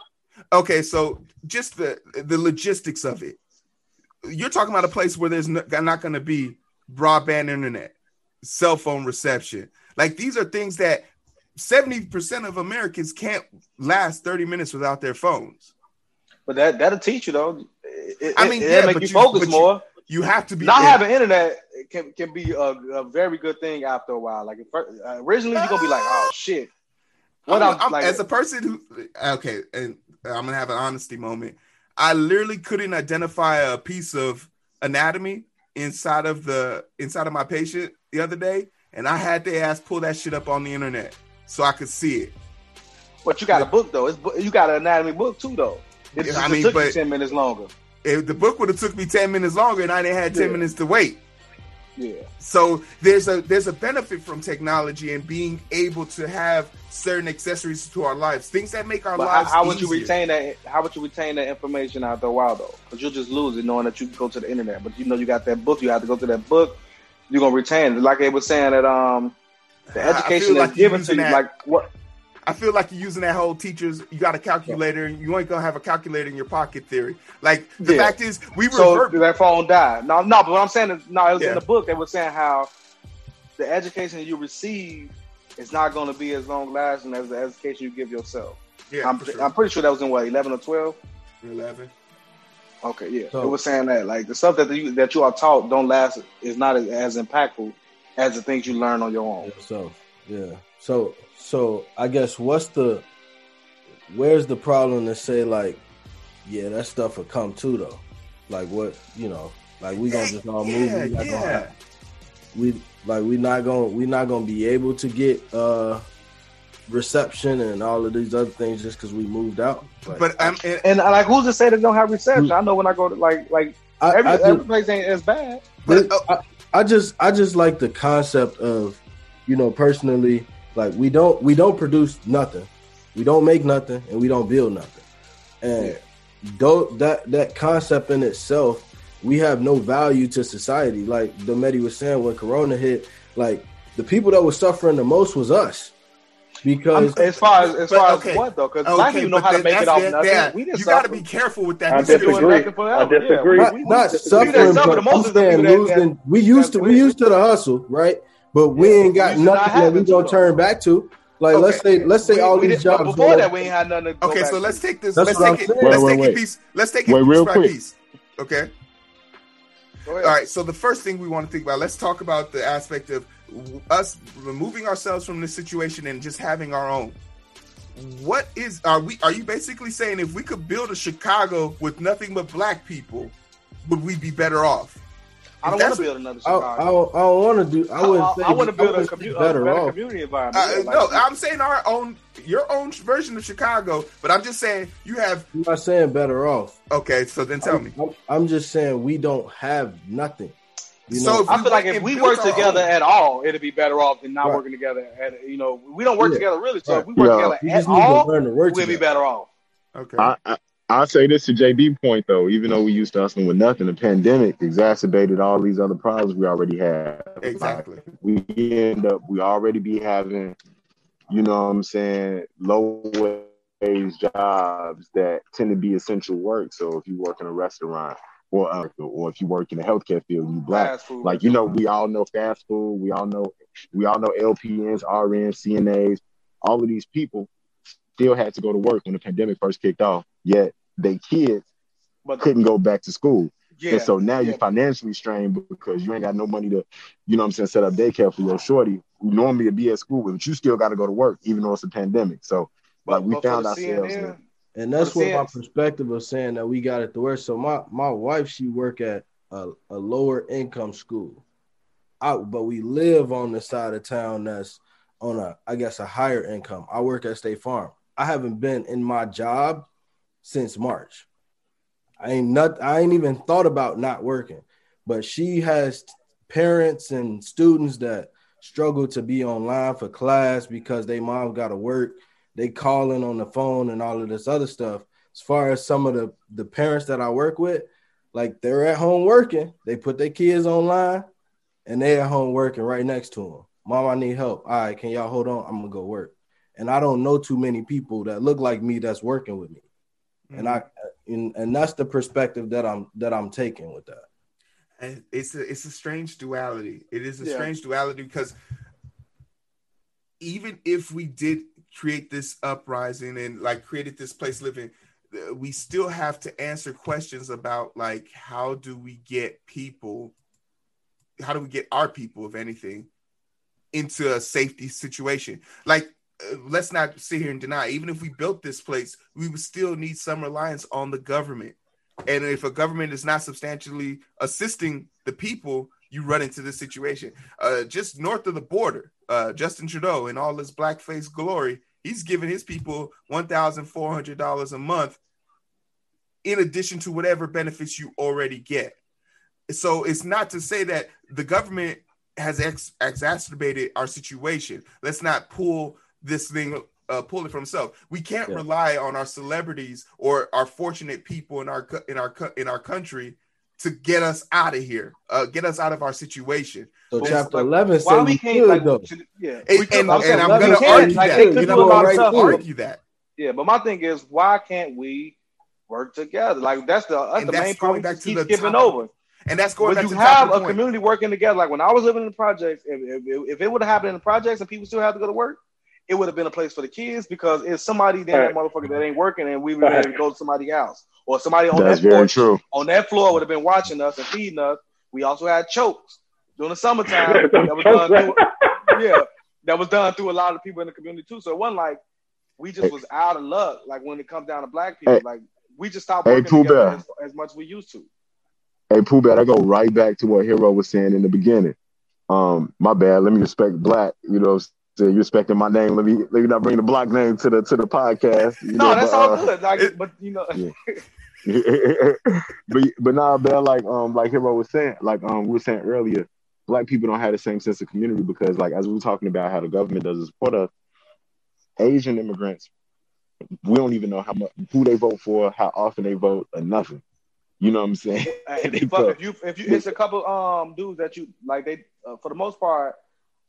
okay, so just the the logistics of it. You're talking about a place where there's no, not going to be broadband internet, cell phone reception. Like these are things that 70% of Americans can't last 30 minutes without their phones. But that that'll teach you though. It, it, I mean, it'll yeah, make but you focus but you- more. You have to be Not in- having internet can can be a, a very good thing after a while. Like if, uh, originally you're gonna be like, oh shit. What I'm- I'm, I'm- like, as a person who okay, and I'm gonna have an honesty moment. I literally couldn't identify a piece of anatomy inside of the inside of my patient the other day, and I had to ask pull that shit up on the internet so I could see it. but you got a book though. It's you got an anatomy book too though. It Yeah, I mean, took but- ten minutes longer. If the book would have took me 10 minutes longer and I didn't had 10 Yeah. minutes to wait. Yeah. So there's a there's a benefit from technology and being able to have certain accessories to our lives, things that make our But how, lives. how would you retain that? How would you retain that information after a while though? Because you'll just lose it knowing that you can go to the internet. But you know you got that book. You have to go to that book. You're gonna retain it. Like they were saying that um the I- I education feel that's like you're given to using you, that- like what I feel like you're using that whole teachers. You got a calculator. You ain't gonna have a calculator in your pocket theory. Like the Yeah. fact is, we so revert. did that phone die? No, no. But what I'm saying is, no, it was Yeah. in the book. They were saying how the education you receive is not going to be as long lasting as the education you give yourself. yeah, I'm, sure. I'm pretty sure that was in what 11 or 12. Eleven. Okay, yeah. So- it was saying that like the stuff that you that you are taught don't last is not as, as impactful as the things you learn on your own. So yeah. So so I guess what's the where's the problem to say like, yeah, that stuff will come too though. Like what you know, like we gonna just all move. Yeah, we not yeah. gonna have, we like we not gonna we not gonna be able to get uh reception and all of these other things just because we moved out. But, But um, and, And uh, like, who's to say they don't have reception? I know when I go to like like I, every, I just- every place ain't as bad. but, oh, I, I just I just like the concept of, you know, personally, like we don't we don't produce nothing, we don't make nothing, and we don't build nothing, and though that that concept in itself, we have no value to society. Like Dometi was saying when Corona hit, like the people that were suffering the most was us, because As far as as But, far okay. as what though, because black okay, people know how to make it that's off the- nothing. yeah, we didn't you got to be careful with that. I We've been doing disagree. I disagree. Yeah, we- not we- suffering, we but most I'm saying that- losing. we used to we used to the hustle, right? But we ain't got used to not nothing that we gonna turn back to. Like let's say let's say We- all we these did- but jobs. Before go- that, we ain't had nothing to go Okay, back so let's take this. That's let's take it. saying. Let's Wait, take wait, it wait. piece. Let's take it Wait, piece real by quick. piece. Okay. All right. So the first thing we want to think about. Let's talk about the aspect of us removing ourselves from this situation and just having our own. What is are we? Are you basically saying if we could build a Chicago with nothing but black people, would we be better off? I don't want to build another I, I Chicago. don't, I want to do. I wouldn't say. I, want to build a, commu- say a better better off. community environment. Uh, like- no, I'm saying our own, your own version of Chicago. But I'm just saying you have. I'm not saying better off. Okay, so then tell me. I'm, I'm just saying we don't have nothing. You So know, if I feel like if we work together own- at all, it'd be better off than not Right. working together. At you know, we don't work Yeah. together really. So Right. if we work Yeah. together we at just need all, to learn to work we'd be better off. Okay. I, I I'll say this to JB point though, even though we used to hustling with nothing, the pandemic exacerbated all these other problems we already had. exactly. We end up we already be having, you know what I'm saying, low wage jobs that tend to be essential work. So if you work in a restaurant or uh, or if you work in the healthcare field, you black. Like you know, we all know fast food. We all know we all know LPNs, RNs, CNAs. All of these people still had to go to work when the pandemic first kicked off. Yet they kids but couldn't go back to school. yeah, And so now yeah. you're financially strained because you ain't got no money to, you know what I'm saying, set up daycare for your shorty who normally would be at school, with, but you still got to go to work, even though it's a pandemic. So like we but found ourselves CNN, And that's what my perspective of saying that we got it the worst. So my my wife, she work at a, a lower income school, out, but we live on the side of town that's on a I guess a higher income. I work at State Farm. I haven't been in my job since March. I ain't not I ain't even thought about not working, but she has parents and students that struggle to be online for class because they mom got to work they calling on the phone and all of this other stuff. As far as some of the the parents that I work with, like they're at home working, they put their kids online, and they at home working right next to them. Mom, I need help. All right, can y'all hold on? I'm gonna go work. And I don't know too many people that look like me that's working with me, and I and, and that's the perspective that I'm that I'm taking with that. And it's a it's a strange duality. It is a Yeah. strange duality because even if we did create this uprising and like created this place living, uh, we still have to answer questions about like how do we get people, how do we get our people, if anything, into a safety situation? Like uh, let's not sit here and deny. Even if we built this place, we would still need some reliance on the government. And if a government is not substantially assisting the people, you run into this situation. Uh, just north of the border, uh, Justin Trudeau, in all his blackface glory, he's giving his people one thousand four hundred dollars a month, in addition to whatever benefits you already get. So it's not to say that the government has ex- exacerbated our situation. Let's not pull this thing uh, pull it from itself. We can't Yeah. rely on our celebrities or our fortunate people in our in our in our country to get us out of here, uh, get us out of our situation. So But chapter like, eleven Why says we we can't could like though. yeah And, and, I'm and I'm going to argue like, that. they And could I'm going to argue that. Yeah, but my thing is, why can't we work together? Like that's the that's And the that's main going point. back Back to keep the skipping top. over. And that's going When you to have a point. community working together, like when I was living in the projects, if, if, if it would have happened in the projects and people still had to go to work, it would have been a place for the kids because it's somebody there, that motherfucker that ain't working, and we would have been to go to somebody else or somebody on That's that very porch, true. on that floor would have been watching us and feeding us. We also had chokes during the summertime. that was done through, yeah, that was done through a lot of people in the community too. So it wasn't like we just was out of luck. Like when it comes down to black people, Hey. like we just stopped Hey, working Pooh together as, as much as we used to. Hey, Pooh Bear, I go right back to what Heero was saying in the beginning. Um, my bad. Let me respect black. You know what So you expecting my name? Let me let me not bring the block name to the to the podcast. You No, know, that's but, all uh, good. Like, it- but you know, but but nah, man, like um like Heero was saying, like um we were saying earlier, black people don't have the same sense of community because like as we were talking about how the government doesn't support us, Asian immigrants, we don't even know how much who they vote for, how often they vote, or nothing. You know what I'm saying? if you, fuck, fuck. if you if you it's a couple um dudes that you like they uh, for the most part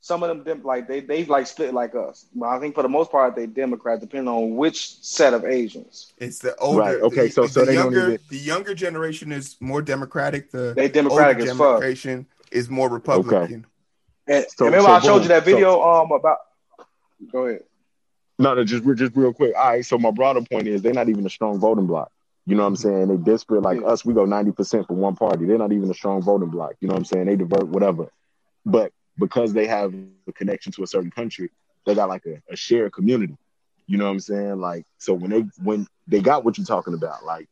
some of them dem- like they they like split like us. But I think for the most part they Democrats depending on which set of Asians. It's the older. Right, okay, the, so- so the they don't younger even- the younger generation is more democratic. The They Democratic older as fuck. generation is more Republican. And So- remember so I showed boom. you that video um about go ahead. No, no, just just real quick. All right, so my broader point is they're not even a strong voting block. You know what I'm saying? They desperate like Yeah. us. We go 90% for one party. They're not even a strong voting block. You know what I'm saying? They divert whatever. But because they have a connection to a certain country, they got like a, a shared community. You know what I'm saying? Like, so when they when they got what you're talking about, like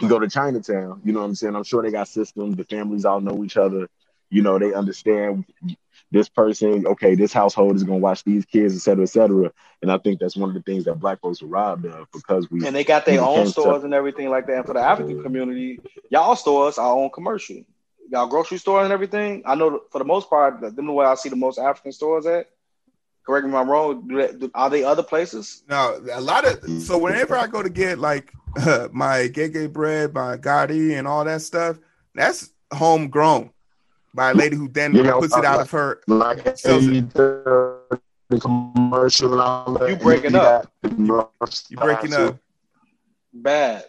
you go to Chinatown, you know what I'm saying? I'm sure they got systems, the families all know each other, you know, they understand this person, okay, this household is gonna watch these kids, et cetera, et cetera. And I think that's one of the things that black folks are robbed of because we And they got their own stores tell. and everything like that. And for the African community, y'all stores are on commercial. Y'all grocery store and everything. I know for the most part, them the way I see the most African stores at. Correct me if I'm wrong. Do they, do, are they other places? No, a lot of so whenever I go to get like uh, my gege bread, my gadi, and all that stuff, that's homegrown by a lady who then You know, puts it out like- of her. like Sells hey, the, the commercial and. You breaking up. You breaking up. Bad.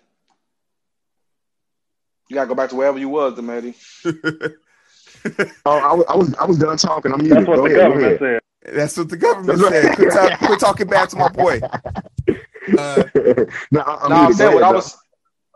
You gotta go back to wherever you was, Dometi. too. Oh, I, was- I was I was done talking. I'm muted. That's what Go the ahead, go government ahead. said. That's what the government said. Quit, talk, quit talking bad to my boy. Uh, no, I, I'm No, I'm saying what ahead, I was,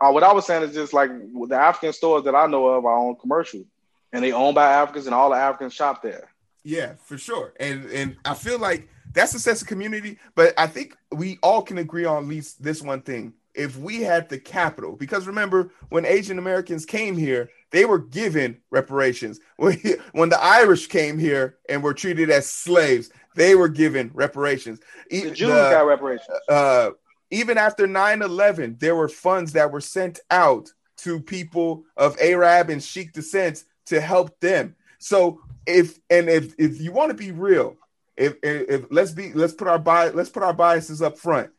uh, what I was saying is just like the African stores that I know of are on commercial, and they owned by Africans, and all the Africans shop there. Yeah, for sure. And and I feel like that's a sense of community, but I think we all can agree on at least this one thing. If we had the capital, because remember when Asian Americans came here, they were given reparations. When, when the Irish came here and were treated as slaves, they were given reparations. The Jews the- got reparations. uh, even after 9-11 there were funds that were sent out to people of arab and sheik descent to help them so if and if if you want to be real if, if if let's be let's put our bias let's put our biases up front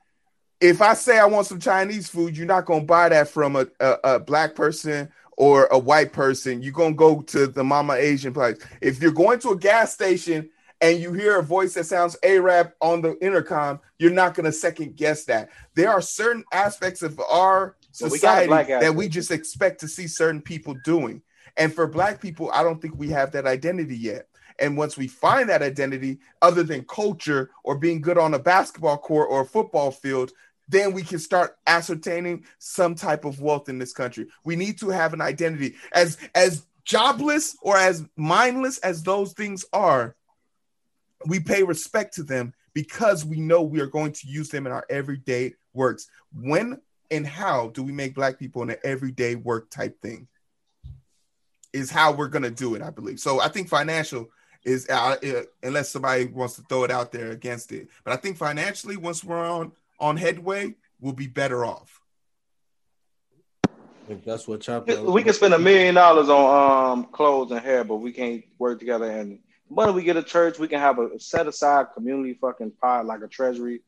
if i say i want some chinese food you're not going to buy that from a, a, a black person or a white person you're going to go to the mama asian place if you're going to a gas station and you hear a voice that sounds Arab on the intercom, you're not going to second guess that. There are certain aspects of our Well, we society that we just expect to see certain people doing. And for black people, I don't think we have that identity yet. And once we find that identity, other than culture or being good on a basketball court or a football field, then we can start ascertaining some type of wealth in this country. We need to have an identity. As as jobless or as mindless as those things are, we pay respect to them because we know we are going to use them in our everyday works. When and how do we make black people an everyday work type thing? Is how we're going to do it, I believe. So I think financial is, uh, uh, unless somebody wants to throw it out there against it, but I think financially, once we're on on headway, we'll be better off. I think that's what chapter. We can spend a million dollars on um clothes and hair, but we can't work together. And the money we get a church, we can have a set aside community fucking pot like a treasury,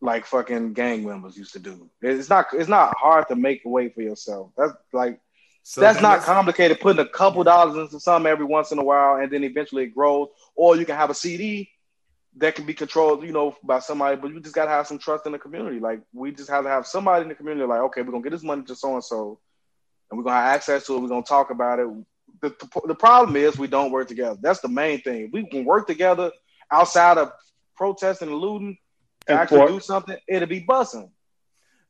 like fucking gang members used to do. It's not it's not hard to make a way for yourself. That's like So that's not let's- complicated. Putting a couple dollars into something every once in a while, and then eventually it grows. Or you can have a CD that can be controlled, you know, by somebody. But you just gotta have some trust in the community. Like we just have to have somebody in the community. Like, okay, we're gonna get this money to so and so, and we're gonna have access to it. We're gonna talk about it. The, the, the problem is we don't work together. That's the main thing. We can work together outside of protesting and looting to And actually for- do something. It'll be bussing.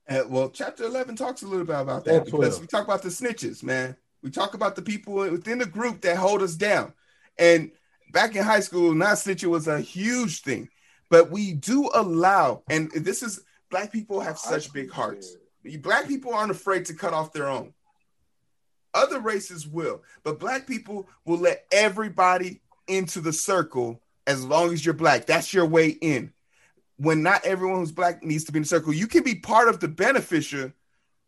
Uh, well, chapter 11 talks a little bit about Yeah, that because we talk about the snitches, man. We talk about the people within the group that hold us down. And back in high school, not snitching was a huge thing. But we do allow, and this is black people have such big hearts. Black people aren't afraid to cut off their own. Other races will, but black people will let everybody into the circle as long as you're black. That's your way in. When not everyone who's black needs to be in the circle, you can be part of the beneficial,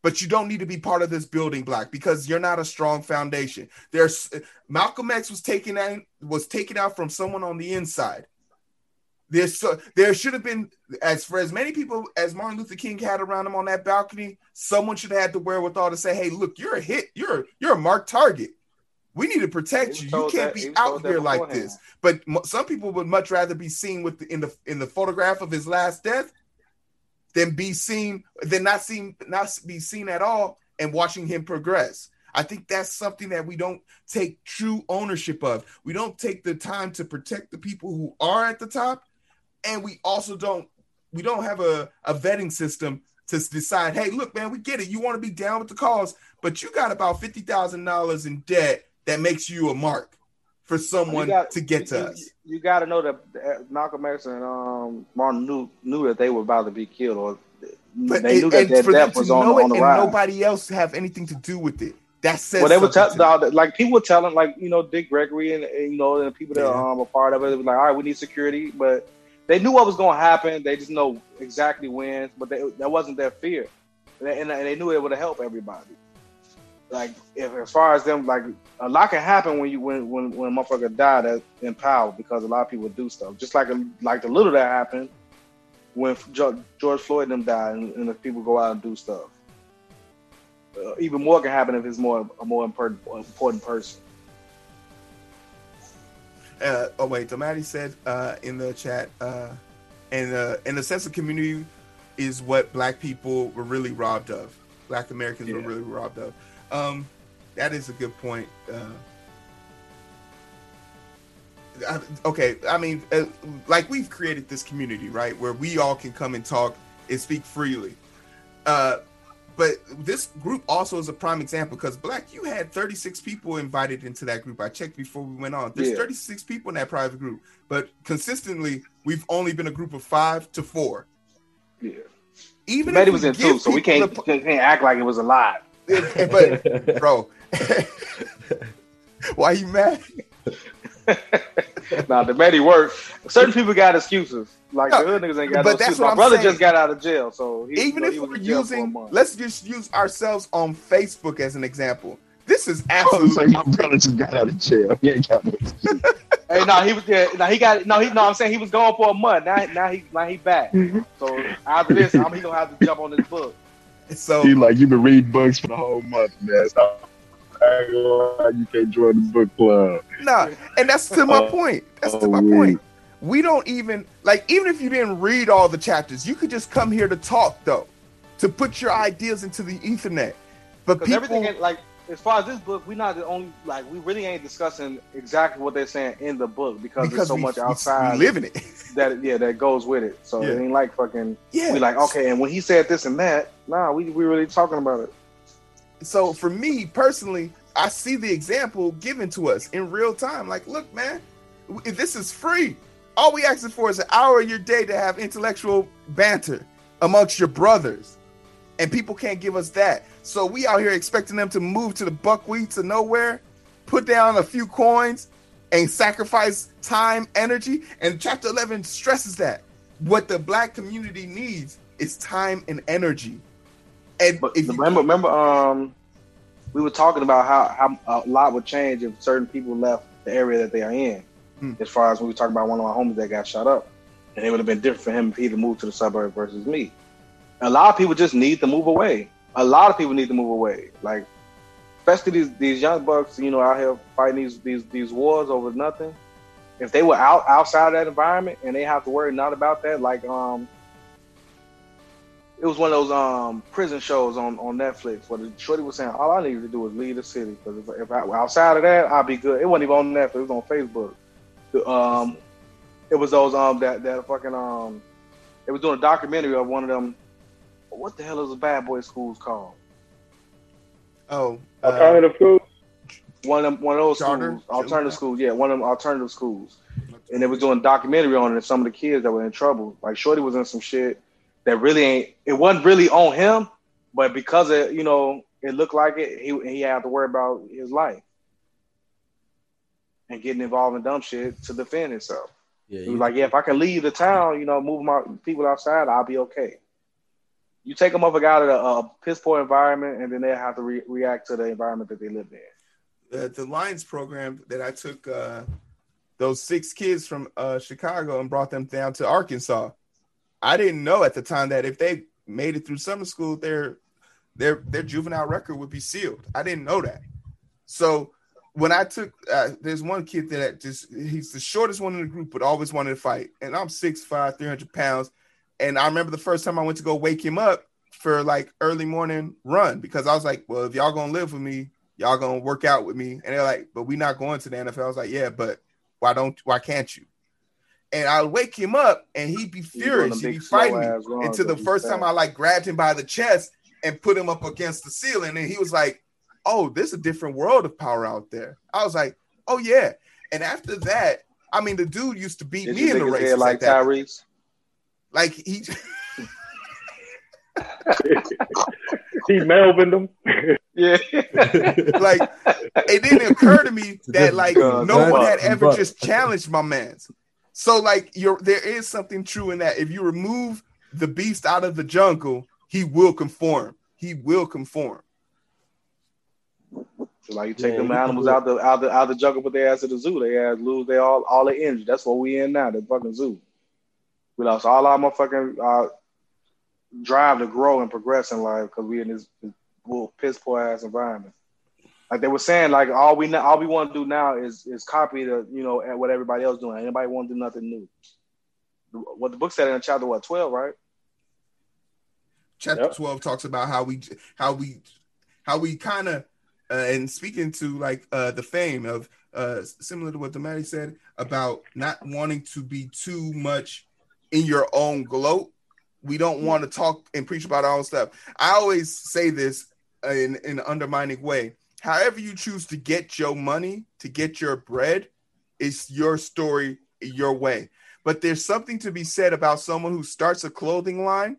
but you don't need to be part of this building block because you're not a strong foundation. There's Malcolm X was taken out was taken out from someone on the inside. There's so there should have been as for as many people as Martin Luther King had around him on that balcony, someone should have had the wherewithal to say, "Hey, look, you're a hit. You're you're a marked target. We need to protect you. You can't that- be out here like this." But m- some people would much rather be seen with the, in the in the photograph of his last death than be seen than not seen not be seen at all and watching him progress. I think that's something that we don't take true ownership of. We don't take the time to protect the people who are at the top, and we also don't we don't have a, a vetting system to decide, hey, look, man, we get it. You want to be down with the cause, but you got about fifty thousand dollars in debt that makes you a mark for someone got- to get to you, us. You, got to know that Malcolm X and um, Martin knew knew that they were about to be killed, or But they it- knew that and their death was on, on the and rise. nobody else have anything to do with it. That says well, they were tell, to me. like people were telling, like you know, Dick Gregory and, and, you know, and the people that Yeah. are um, a part of it. It was like, all right, we need security, but they knew what was going to happen. They just know exactly when, but they, that wasn't their fear, and they, and they knew it would help everybody. Like, if as far as them, like a lot can happen when you when when when a motherfucker died in power because a lot of people do stuff. Just like like the little that happened when George Floyd and them died, and, and the people go out and do stuff. Uh, even more can happen if it's more a more important important person. Uh, oh wait, Dometi said uh, in the chat, uh, and uh, and the sense of community is what Black people were really robbed of. Black Americans were really robbed of. Um, that is a good point. Uh, I, okay, I mean, uh, like we've created this community, right, where we all can come and talk and speak freely. Uh, but this group also is a prime example because Black, you had 36 people invited into that group. I checked before we went on. There's Yeah. 36 people in that private group, but consistently, we've only been a group of five to four. Yeah, Even if was in two, so we can't can't act like it was a lot. But bro, why you mad? now the Maddie worked. Certain people got excuses. Like No, the hood niggas ain't got but no that's excuses. what My I'm brother saying. just got out of jail, so he, Even you know, if he we're in jail for a using, let's just use ourselves on Facebook as an example. This is I was absolutely like, my brother just got out of jail. He ain't got no excuse. Hey, no, he was yeah, no, he got no, he no. I'm saying he was gone for a month. Now, now he, now he back. So after this, I'm he gonna have to jump on this book. so. He like, you been reading books for the whole month, man. So, I ain't gonna lie, you can't join the book club. No, and that's to my point. That's to oh, my wait. point. We don't even like even if you didn't read all the chapters, you could just come here to talk though, to put your ideas into the Ethernet. But people, everything, ain't- like as far as this book, we're not the only like we really ain't discussing exactly what they're saying in the book because, because there's so we, much outside we live in it. that yeah that goes with it. So Yeah. it ain't like fucking yeah, we like okay, and when he said this and that, nah, we we really talking about it. so for me personally, I see the example given to us in real time. Like, look, man, this is free. All we asking for is an hour of your day to have intellectual banter amongst your brothers, and people can't give us that. So we out here expecting them to move to the buckwheat to nowhere, put down a few coins, and sacrifice time, energy. And chapter eleven stresses that what the black community needs is time and energy. And But if you remember, remember, um, we were talking about how, how a lot would change if certain people left the area that they are in. Hmm. As far as when we were talking about one of my homies that got shot up, and it would have been different for him if he'd have moved to the suburb versus me. A lot of people just need to move away. A lot of people need to move away. Like, especially these these young bucks, you know, out here fighting these these these wars over nothing. If they were out outside of that environment and they have to worry not about that, like um, it was one of those um prison shows on on Netflix where the shorty was saying all I needed to do was leave the city because if, if I, outside of that I'd be good. It wasn't even on Netflix; it was on Facebook. Um, it was those um that that fucking um, it was doing a documentary of one of them. What the hell is a bad boy schools called? oh, uh, Alternative school. One of them, one of those Charter? schools, alternative schools. Yeah, one of them alternative schools. And they was doing a documentary on it. And some of the kids that were in trouble, like Shorty was in some shit that really ain't. It wasn't really on him, but because it, you know, it looked like it, he he had to worry about his life and getting involved in dumb shit to defend himself. Yeah, He was like, yeah, if I can leave the town, you know, move my people outside, I'll be okay. You take them motherfucker out of the uh, piss poor environment, and then they have to re- react to the environment that they live in. the, the Lions program that I took uh, those six kids from uh, Chicago and brought them down to Arkansas. I didn't know at the time that if they made it through summer school, their their their juvenile record would be sealed. I didn't know that. So when I took, uh, there's one kid that just he's the shortest one in the group, but always wanted to fight. And I'm 6'5", 300 pounds. And I remember the first time I went to go wake him up for like early morning run because I was like, well, if y'all gonna live with me, y'all gonna work out with me. And they're like, but we not going to the NFL. I was like, yeah, but why don't why can't you? And I would wake him up and he'd be furious. He'd be fighting me. Until the first time I like grabbed him by the chest and put him up against the ceiling. And he was like, Oh, there's a different world of power out there. I was like, Oh yeah. And after that, I mean the dude used to beat Did me in the niggas race like like that. Tyrese? Like he he Melvin them. Yeah. like it didn't occur to me that like Uh, no that- one had ever but- just challenged my man's. So like you're there is something true in that if you remove the beast out of the jungle, he will conform. He will conform. So like you take Yeah, them animals do it. out the out the out the jungle, put their ass to the zoo. They ass lose they all all their energy. That's what we in now. The fucking zoo. We lost all our motherfucking uh, drive to grow and progress in life because we in this, this little piss poor ass environment. Like they were saying, like all we all we want to do now is is copy the you know what everybody else doing. Anybody want to do nothing new. What the book said in chapter what twelve, right? Chapter Yep. 12 talks about how we how we how we kind of uh, and speaking to like uh the fame of uh similar to what Dometi said about not wanting to be too much in your own gloat. We don't mm-hmm. want to talk and preach about our own stuff. I always say this in, in an undermining way. However, you choose to get your money, to get your bread, it's your story, your way. But there's something to be said about someone who starts a clothing line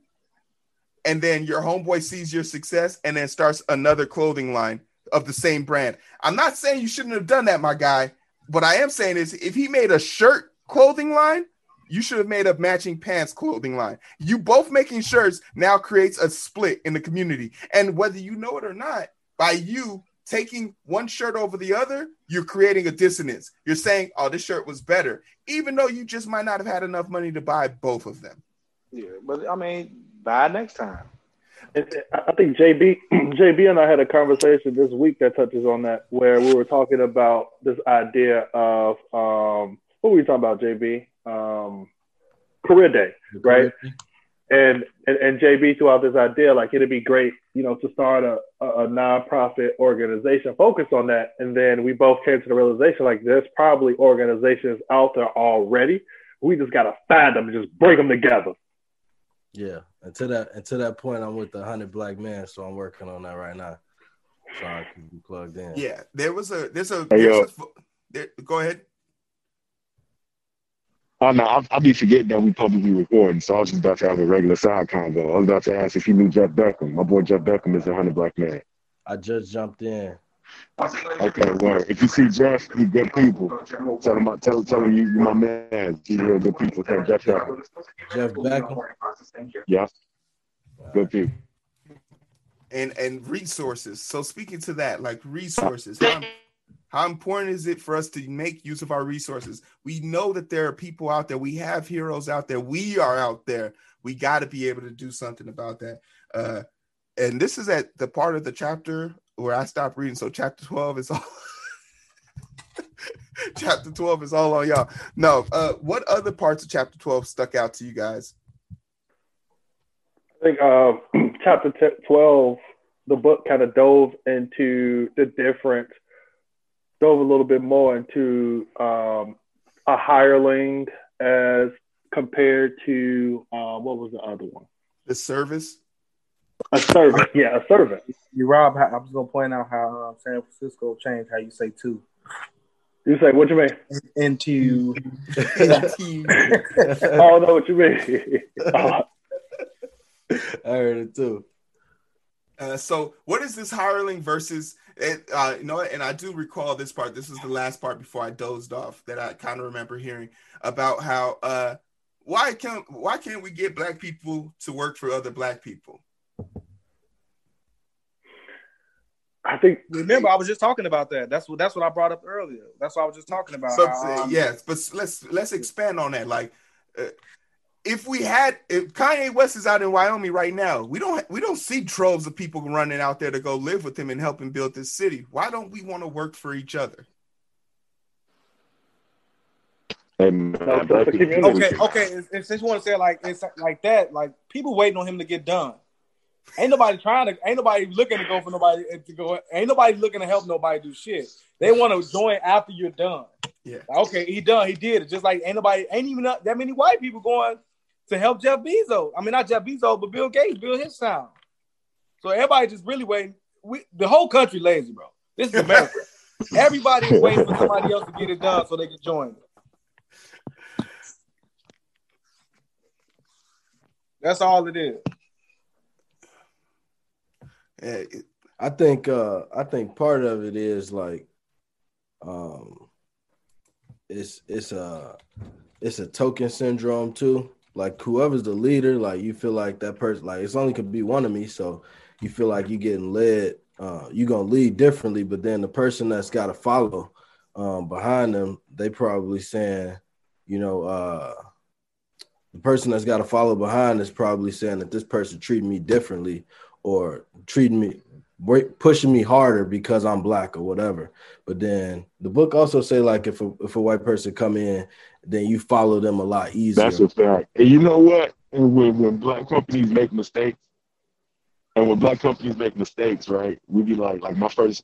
and then your homeboy sees your success and then starts another clothing line of the same brand. I'm not saying you shouldn't have done that, my guy. What I am saying is if he made a shirt clothing line, you should have made a matching pants clothing line. You both making shirts now creates a split in the community. And whether you know it or not, by you taking one shirt over the other, you're creating a dissonance. You're saying, oh, this shirt was better, even though you just might not have had enough money to buy both of them. Yeah, but I mean, buy next time. It- it- I think JB JB and I had a conversation this week that touches on that, where we were talking about this idea of um, what were we talking about, JB? Um, career day, right? And, and and JB threw out this idea like it'd be great, you know, to start a, a, a nonprofit organization focused on that. And then we both came to the realization like there's probably organizations out there already. We just gotta find them and just bring them together. Yeah, and to that and to that point, I'm with the hundred black man, so I'm working on that right now. So I can be plugged in. Yeah, there was a there's a, Hey, a there, go ahead. Oh no, I'll, I'll be forgetting that we publicly recording, so I was just about to have a regular side convo. I was about to ask if you knew Jeff Beckham. My boy Jeff Beckham is a hundred black man. I just jumped in. Okay, well, if you see Jeff, he's good people. Tell him, tell, tell him you, you my man. He's real good people. Tell Jeff Beckham. Jeff Beckham. Yeah, good people. and and resources. So speaking to that, like resources, how, important is it for us to make use of our resources? We know that there are people out there. We have heroes out there. We are out there. We got to be able to do something about that. Uh, and this is at the part of the chapter where I stopped reading. So chapter twelve is all. chapter 12 is all on y'all. No, uh, what other parts of chapter 12 stuck out to you guys? I think uh, chapter t- 12, the book kind of dove into the different, dove a little bit more into um, a hireling as compared to, uh, what was the other one? The service. A servant. Yeah, a servant. You Rob, I I was gonna point out how uh, San Francisco changed how you say two You say, what you mean? into. I don't know what you mean? Uh, I heard it too. Uh, so, what is this hireling versus? It, uh, you know, and I do recall this part. This is the last part before I dozed off that I kind of remember hearing about how uh, why can't why can't we get black people to work for other black people? I think Remember, I was just talking about that. That's what that's what I brought up earlier. That's what I was just talking about. So, how, um, yes, but let's let's expand on that. Like, uh, if we had, if Kanye West is out in Wyoming right now, we don't we don't see troves of people running out there to go live with him and help him build this city. Why don't we want to work for each other? And No, uh, it's black a people- community. Okay, okay. If, if just want to say it like it's like that, like people waiting on him to get done. Ain't nobody trying to. Ain't nobody looking to go for nobody to go. Ain't nobody looking to help nobody do shit. They want to join after you're done. Yeah. Like, okay, he done. He did it. Just like ain't nobody. Ain't even that many white people going to help Jeff Bezos. I mean, not Jeff Bezos, but Bill Gates build his town. So everybody just really waiting. We the whole country lazy, bro. This is America. Everybody is waiting for somebody else to get it done so they can join. That's all it is. Yeah, I think uh I think part of it is like um it's it's a it's a token syndrome too. Like whoever's the leader, like you feel like that person like it's only could be one of me, so you feel like you're getting led uh you're gonna lead differently, but then the person that's gotta follow um behind them, they probably saying, you know, uh the person that's got to follow behind is probably saying that this person treated me differently or treating me pushing me harder because I'm black or whatever. But then the book also say like if a if a white person come in, then you follow them a lot easier. That's a fact. And you know what? And when, when black companies make mistakes, and when black companies make mistakes, right? We be like, like my first.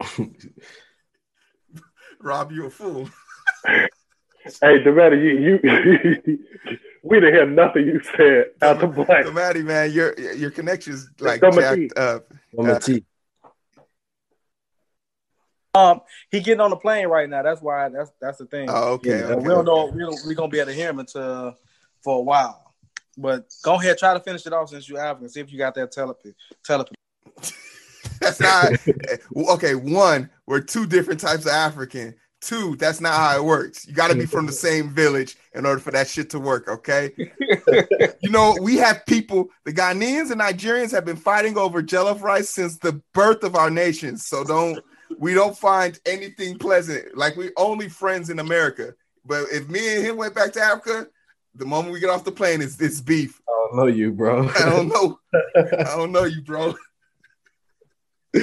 Rob, you a fool. Hey, Devetta, you you we didn't hear nothing you said out the black. So, Maddie, man, your your connection's like Come jacked up. I'm a T. Um, he getting on the plane right now. That's why. That's that's the thing. Oh, okay. And okay. we don't know. We don't, we gonna be able to hear him until for a while. But go ahead, try to finish it off since you African. See if you got that telepathy. Telepathy. That's not okay. One, we're two different types of African. Two, that's not how it works. You got to be from the same village in order for that shit to work. Okay. you know, we have people. The Ghanaians and Nigerians have been fighting over jollof rice since the birth of our nation. So don't we don't find anything pleasant. Like we only friends in America. But if me and him went back to Africa, the moment we get off the plane, it's it's beef. I don't know you, bro. I don't know. I don't know you, bro.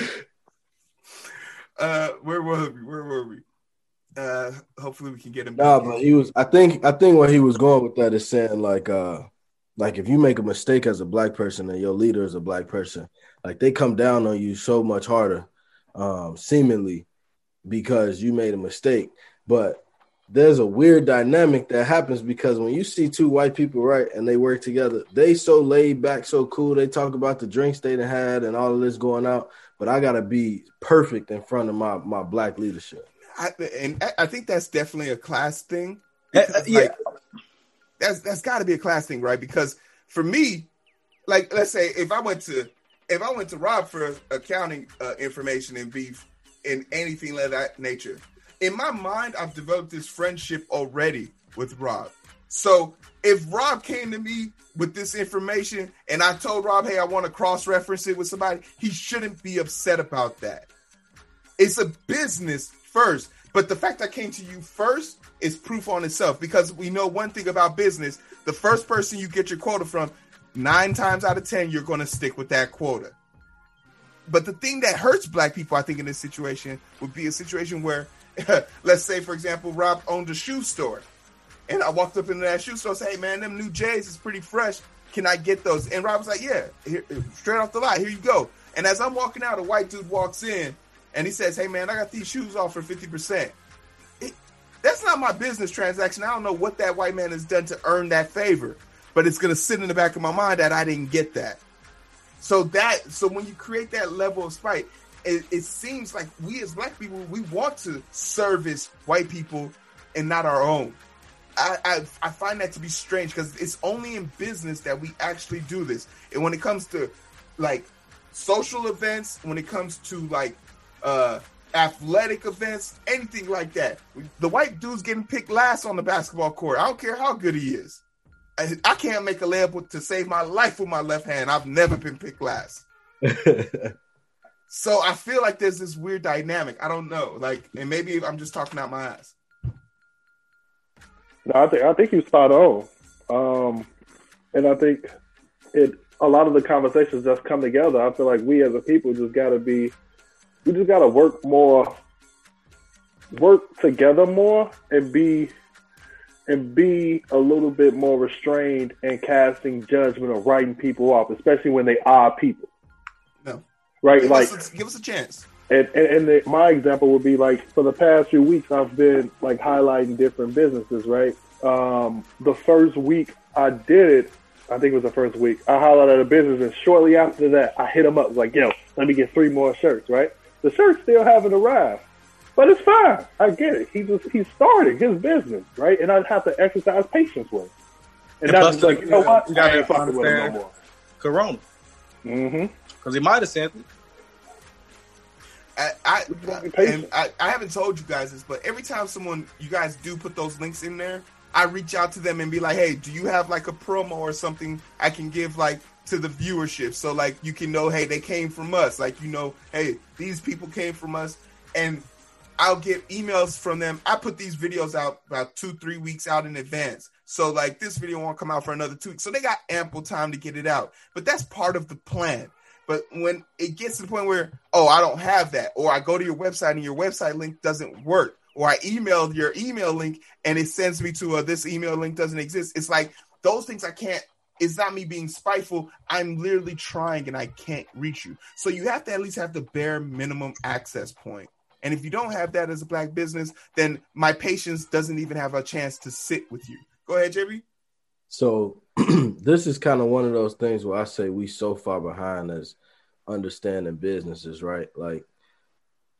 Uh, where were we? Where were we? Uh, hopefully we can get him. Nah, back but he was. I think. I think where he was going with that is saying like, uh, like if you make a mistake as a black person and your leader is a black person, like they come down on you so much harder, um, seemingly, because you made a mistake. But there's a weird dynamic that happens because when you see two white people right and they work together, they so laid back, so cool. They talk about the drinks they done had and all of this going out. But I gotta be perfect in front of my my black leadership. I, and I- I think that's definitely a class thing. Uh, uh, Because, yeah. like, that's that's got to be a class thing, right? Because for me, like, let's say if I went to if I went to Rob for accounting uh, information and beef and anything of that nature, in my mind, I've developed this friendship already with Rob. So if Rob came to me with this information and I told Rob, hey, I want to cross reference it with somebody, he shouldn't be upset about that. It's a business first, but the fact I came to you first is proof on itself because we know one thing about business the first person you get your quota from, nine times out of 10, you're going to stick with that quota. But the thing that hurts black people, I think, in this situation would be a situation where, let's say, for example, Rob owned a shoe store. And I walked up into that shoe store and said, Hey man, them new J's is pretty fresh. Can I get those? And Rob was like, Yeah, here, straight off the lot, here you go. And as I'm walking out, a white dude walks in and he says, Hey man, I got these shoes off for 50%. It, that's not my business transaction. I don't know what that white man has done to earn that favor, but it's gonna sit in the back of my mind that I didn't get that. So that so when you create that level of spite, it, it seems like we as black people we want to service white people and not our own. I, I, I find that to be strange because it's only in business that we actually do this. And when it comes to like social events, when it comes to like uh athletic events, anything like that, the white dude's getting picked last on the basketball court. I don't care how good he is. I, I can't make a layup to save my life with my left hand. I've never been picked last. So I feel like there's this weird dynamic. I don't know. Like, and maybe I'm just talking out my ass. No, I think I think you're spot on, um, and I think it. A lot of the conversations just come together. I feel like we as a people just got to be, we just got to work more, work together more, and be, and be a little bit more restrained in casting judgment or writing people off, especially when they are people. No, right? give, like, us a, give us a chance. and and, and the, my example would be like for the past few weeks, I've been like highlighting different businesses. Right. Um, the first week I did it, I think it was the first week. I highlighted a business, and shortly after that, I hit them up like, "Yo, let me get three more shirts." Right. The shirts still haven't arrived, but it's fine. I get it. He just he's starting his business, right? And I have to exercise patience with. Him. And, And that's like, you know you what? I gotta ain't fucking with him no understand- more. Corona, Mm-hmm. because he might have sent it. I, I, We gotta be and. I, I haven't told you guys this, but every time someone, you guys do put those links in there, I reach out to them and be like, hey, do you have like a promo or something I can give like to the viewership? So like you can know, hey, they came from us. Like, you know, hey, these people came from us. And I'll get emails from them. I put these videos out about two, three weeks out in advance. So like this video won't come out for another two weeks. So they got ample time to get it out. But that's part of the plan. But when it gets to the point where, oh, I don't have that, or I go to your website and your website link doesn't work, or I emailed your email link and it sends me to a this email link doesn't exist. It's like those things I can't. It's not me being spiteful. I'm literally trying and I can't reach you. So you have to at least have the bare minimum access point. And if you don't have that as a black business, then my patience doesn't even have a chance to sit with you. Go ahead, JB. So this is kind of one of those things where I say we so far behind as understanding businesses, right? Like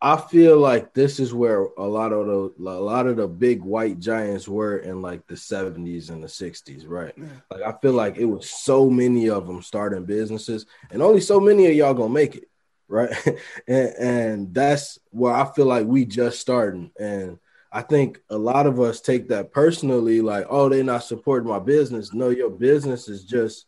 I feel like this is where a lot of the a lot of the big white giants were in like the 70s and the 60s, right? Like I feel like it was so many of them starting businesses and only so many of y'all gonna make it, right? and, and that's where I feel like we just starting and I think a lot of us take that personally, like, oh, they're not supporting my business. No, your business is just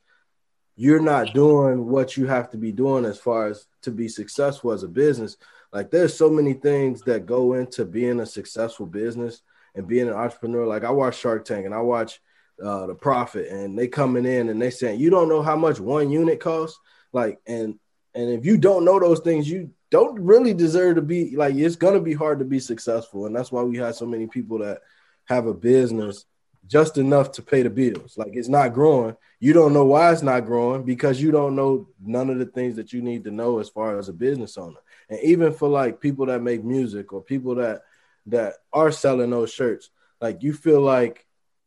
you're not doing what you have to be doing as far as to be successful as a business. Like, there's so many things that go into being a successful business and being an entrepreneur. Like, I watch Shark Tank and I watch uh, The Profit, and they coming in and they saying, you don't know how much one unit costs. Like, and and if you don't know those things, you don't really deserve to be like it's gonna be hard to be successful. And that's why we have so many people that have a business just enough to pay the bills. Like it's not growing. You don't know why it's not growing because you don't know none of the things that you need to know as far as a business owner. And even for like people that make music or people that that are selling those shirts, like you feel like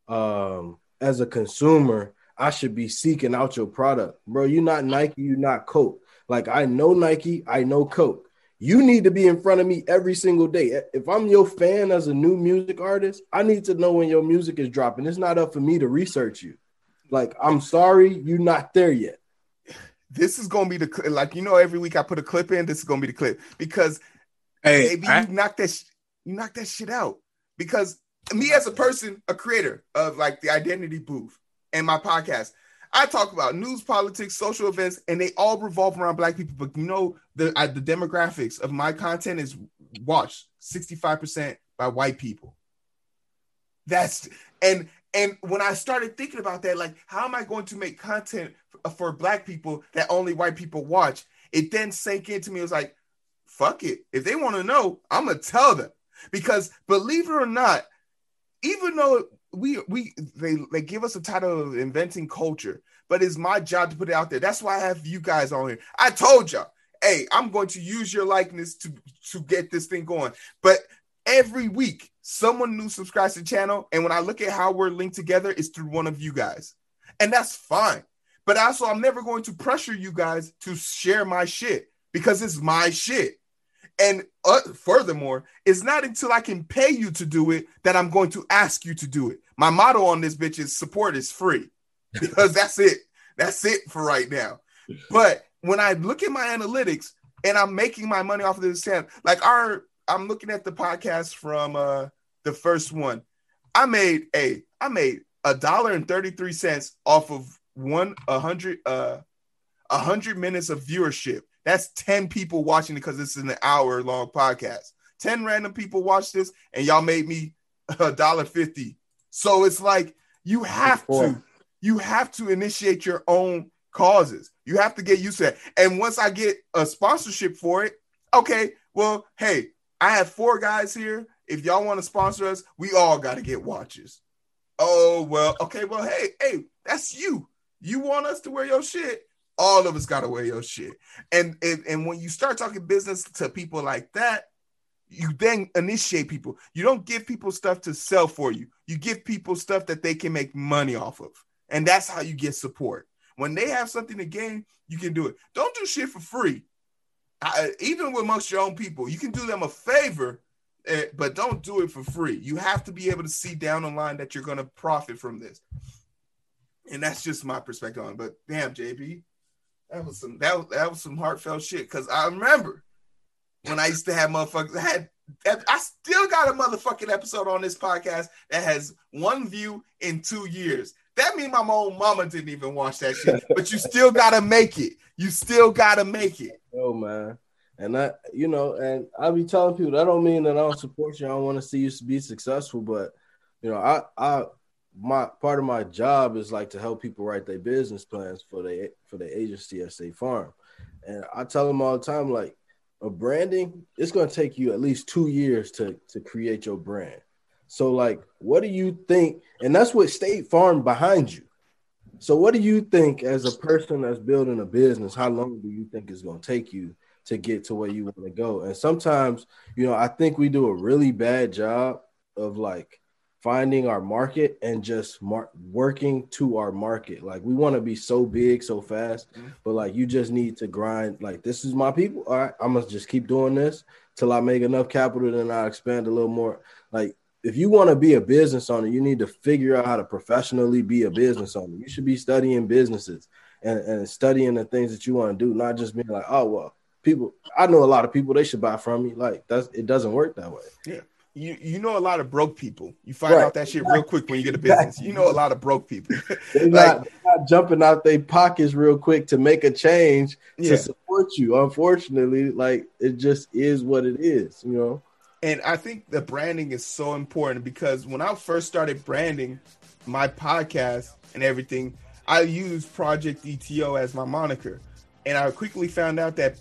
um as a consumer, I should be seeking out your product. Bro, you're not Nike, you're not Coke. Like I know Nike, I know Coke. You need to be in front of me every single day. If I'm your fan as a new music artist, I need to know when your music is dropping. It's not up for me to research you. Like, I'm sorry, you're not there yet. This is gonna be the cl- like you know every week I put a clip in. This is gonna be the clip because Hey, maybe I- you knock that sh- you knock that shit out because me as a person, a creator of like the identity booth and my podcast, I talk about news, politics, social events, and they all revolve around black people. But you know the uh, the demographics of my content is watched sixty five percent by white people. That's and and when I started thinking about that, like how am I going to make content for, for black people that only white people watch? It then sank into me. It was like, fuck it. If they want to know, I'm gonna tell them. Because believe it or not, even though we we they, they give us a title of inventing culture, but it's my job to put it out there. That's why I have you guys on here. I told y'all, hey, I'm going to use your likeness to to get this thing going. But every week, someone new subscribes to the channel, and when I look at how we're linked together, it's through one of you guys, and that's fine. But also, I'm never going to pressure you guys to share my shit because it's my shit. And uh, furthermore, it's not until I can pay you to do it that I'm going to ask you to do it. My motto on this bitch is support is free because that's it. That's it for right now. But when I look at my analytics and I'm making my money off of this channel, like our, I'm looking at the podcast from uh the first one. I made a, I made a dollar and thirty three cents off of one a hundred uh a hundred minutes of viewership. That's ten people watching it because this is an hour long podcast. Ten random people watch this, and y'all made me a dollar fifty. So it's like you have to, you have to initiate your own causes. You have to get used to that. And once I get a sponsorship for it, okay, well, hey, I have four guys here. If y'all want to sponsor us, we all got to get watches. Oh, well, okay, well, hey, hey, that's you. You want us to wear your shit? All of us got to wear your shit. And, and and when you start talking business to people like that, you then initiate people. You don't give people stuff to sell for you. You give people stuff that they can make money off of. And that's how you get support. When they have something to gain, you can do it. Don't do shit for free. I, even amongst your own people, you can do them a favor, eh, but don't do it for free. You have to be able to see down the line that you're going to profit from this. And that's just my perspective on it. But damn, JB, that was some that was, that was some heartfelt shit. Because I remember when I used to have motherfuckers I had I still got a motherfucking episode on this podcast that has one view in two years. That means my own mama didn't even watch that shit. but you still gotta make it. You still gotta make it. Oh man. And I, you know, and I be telling people that don't mean that I don't support you. I don't want to see you be successful, but you know, I, I, my part of my job is like to help people write their business plans for the for the agency at State Farm, and I tell them all the time, like, a branding, it's going to take you at least two years to to create your brand. So, like, what do you think? And that's what State Farm behind you. So, what do you think as a person that's building a business? How long do you think it's going to take you to get to where you want to go? And sometimes, you know, I think we do a really bad job of like finding our market and just mar- working to our market. Like we want to be so big so fast, mm-hmm. but like you just need to grind. Like this is my people. All right, I'm gonna just keep doing this till I make enough capital, then I expand a little more. Like if you want to be a business owner, you need to figure out how to professionally be a business owner. You should be studying businesses and, and studying the things that you want to do, not just being like, oh well, people. I know a lot of people they should buy from me. Like that's it doesn't work that way. Yeah. You, you know a lot of broke people. You find right. out that shit real quick when you get a business. You know a lot of broke people. they're, like, not, they're, not, jumping out their pockets real quick to make a change yeah. to support you. Unfortunately, like it just is what it is, you know. And I think the branding is so important because when I first started branding my podcast and everything, I used Project ETO as my moniker. And I quickly found out that,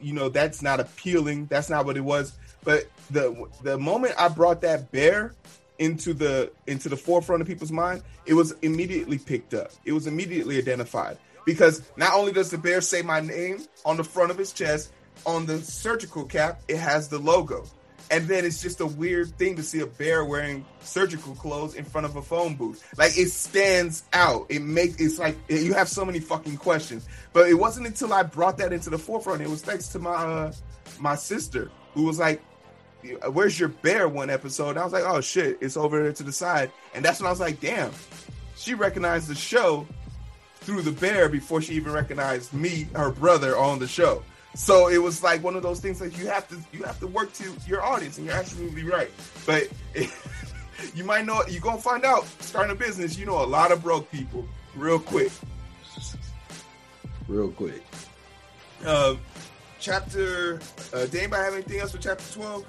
you know, that's not appealing. That's not what it was. But the the moment I brought that bear into the into the forefront of people's mind, it was immediately picked up. It was immediately identified because not only does the bear say my name on the front of his chest, on the surgical cap, it has the logo. And then it's just a weird thing to see a bear wearing surgical clothes in front of a phone booth. Like it stands out. It makes it's like you have so many fucking questions. But it wasn't until I brought that into the forefront. It was thanks to my uh, my sister who was like, "Where's your bear?" One episode. I was like, "Oh shit, it's over there to the side." And that's when I was like, "Damn." She recognized the show through the bear before she even recognized me, her brother, on the show. So it was like one of those things that you have to you have to work to your audience, and you're absolutely right. But it, you might know you're gonna find out starting a business. You know a lot of broke people real quick. Real quick. Uh, chapter. Uh, did anybody have anything else for chapter twelve?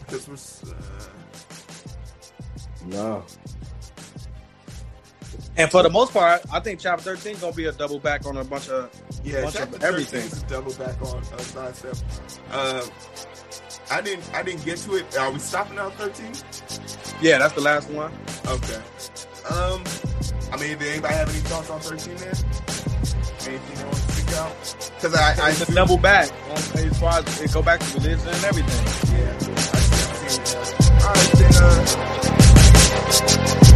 Because we're. Uh... No. And for the most part, I think chapter 13 is gonna be a double back on a bunch of yeah, bunch chapter of everything. Is a double back on uh, sidestep. Uh, I didn't I didn't get to it. Are we stopping at 13? Yeah, that's the last one. Okay. Um, I mean, did anybody have any thoughts on 13 there? Anything they know, because I, I it's double back as far as it go back to religion and everything. Yeah. I, I, uh, I, I, I, I, I,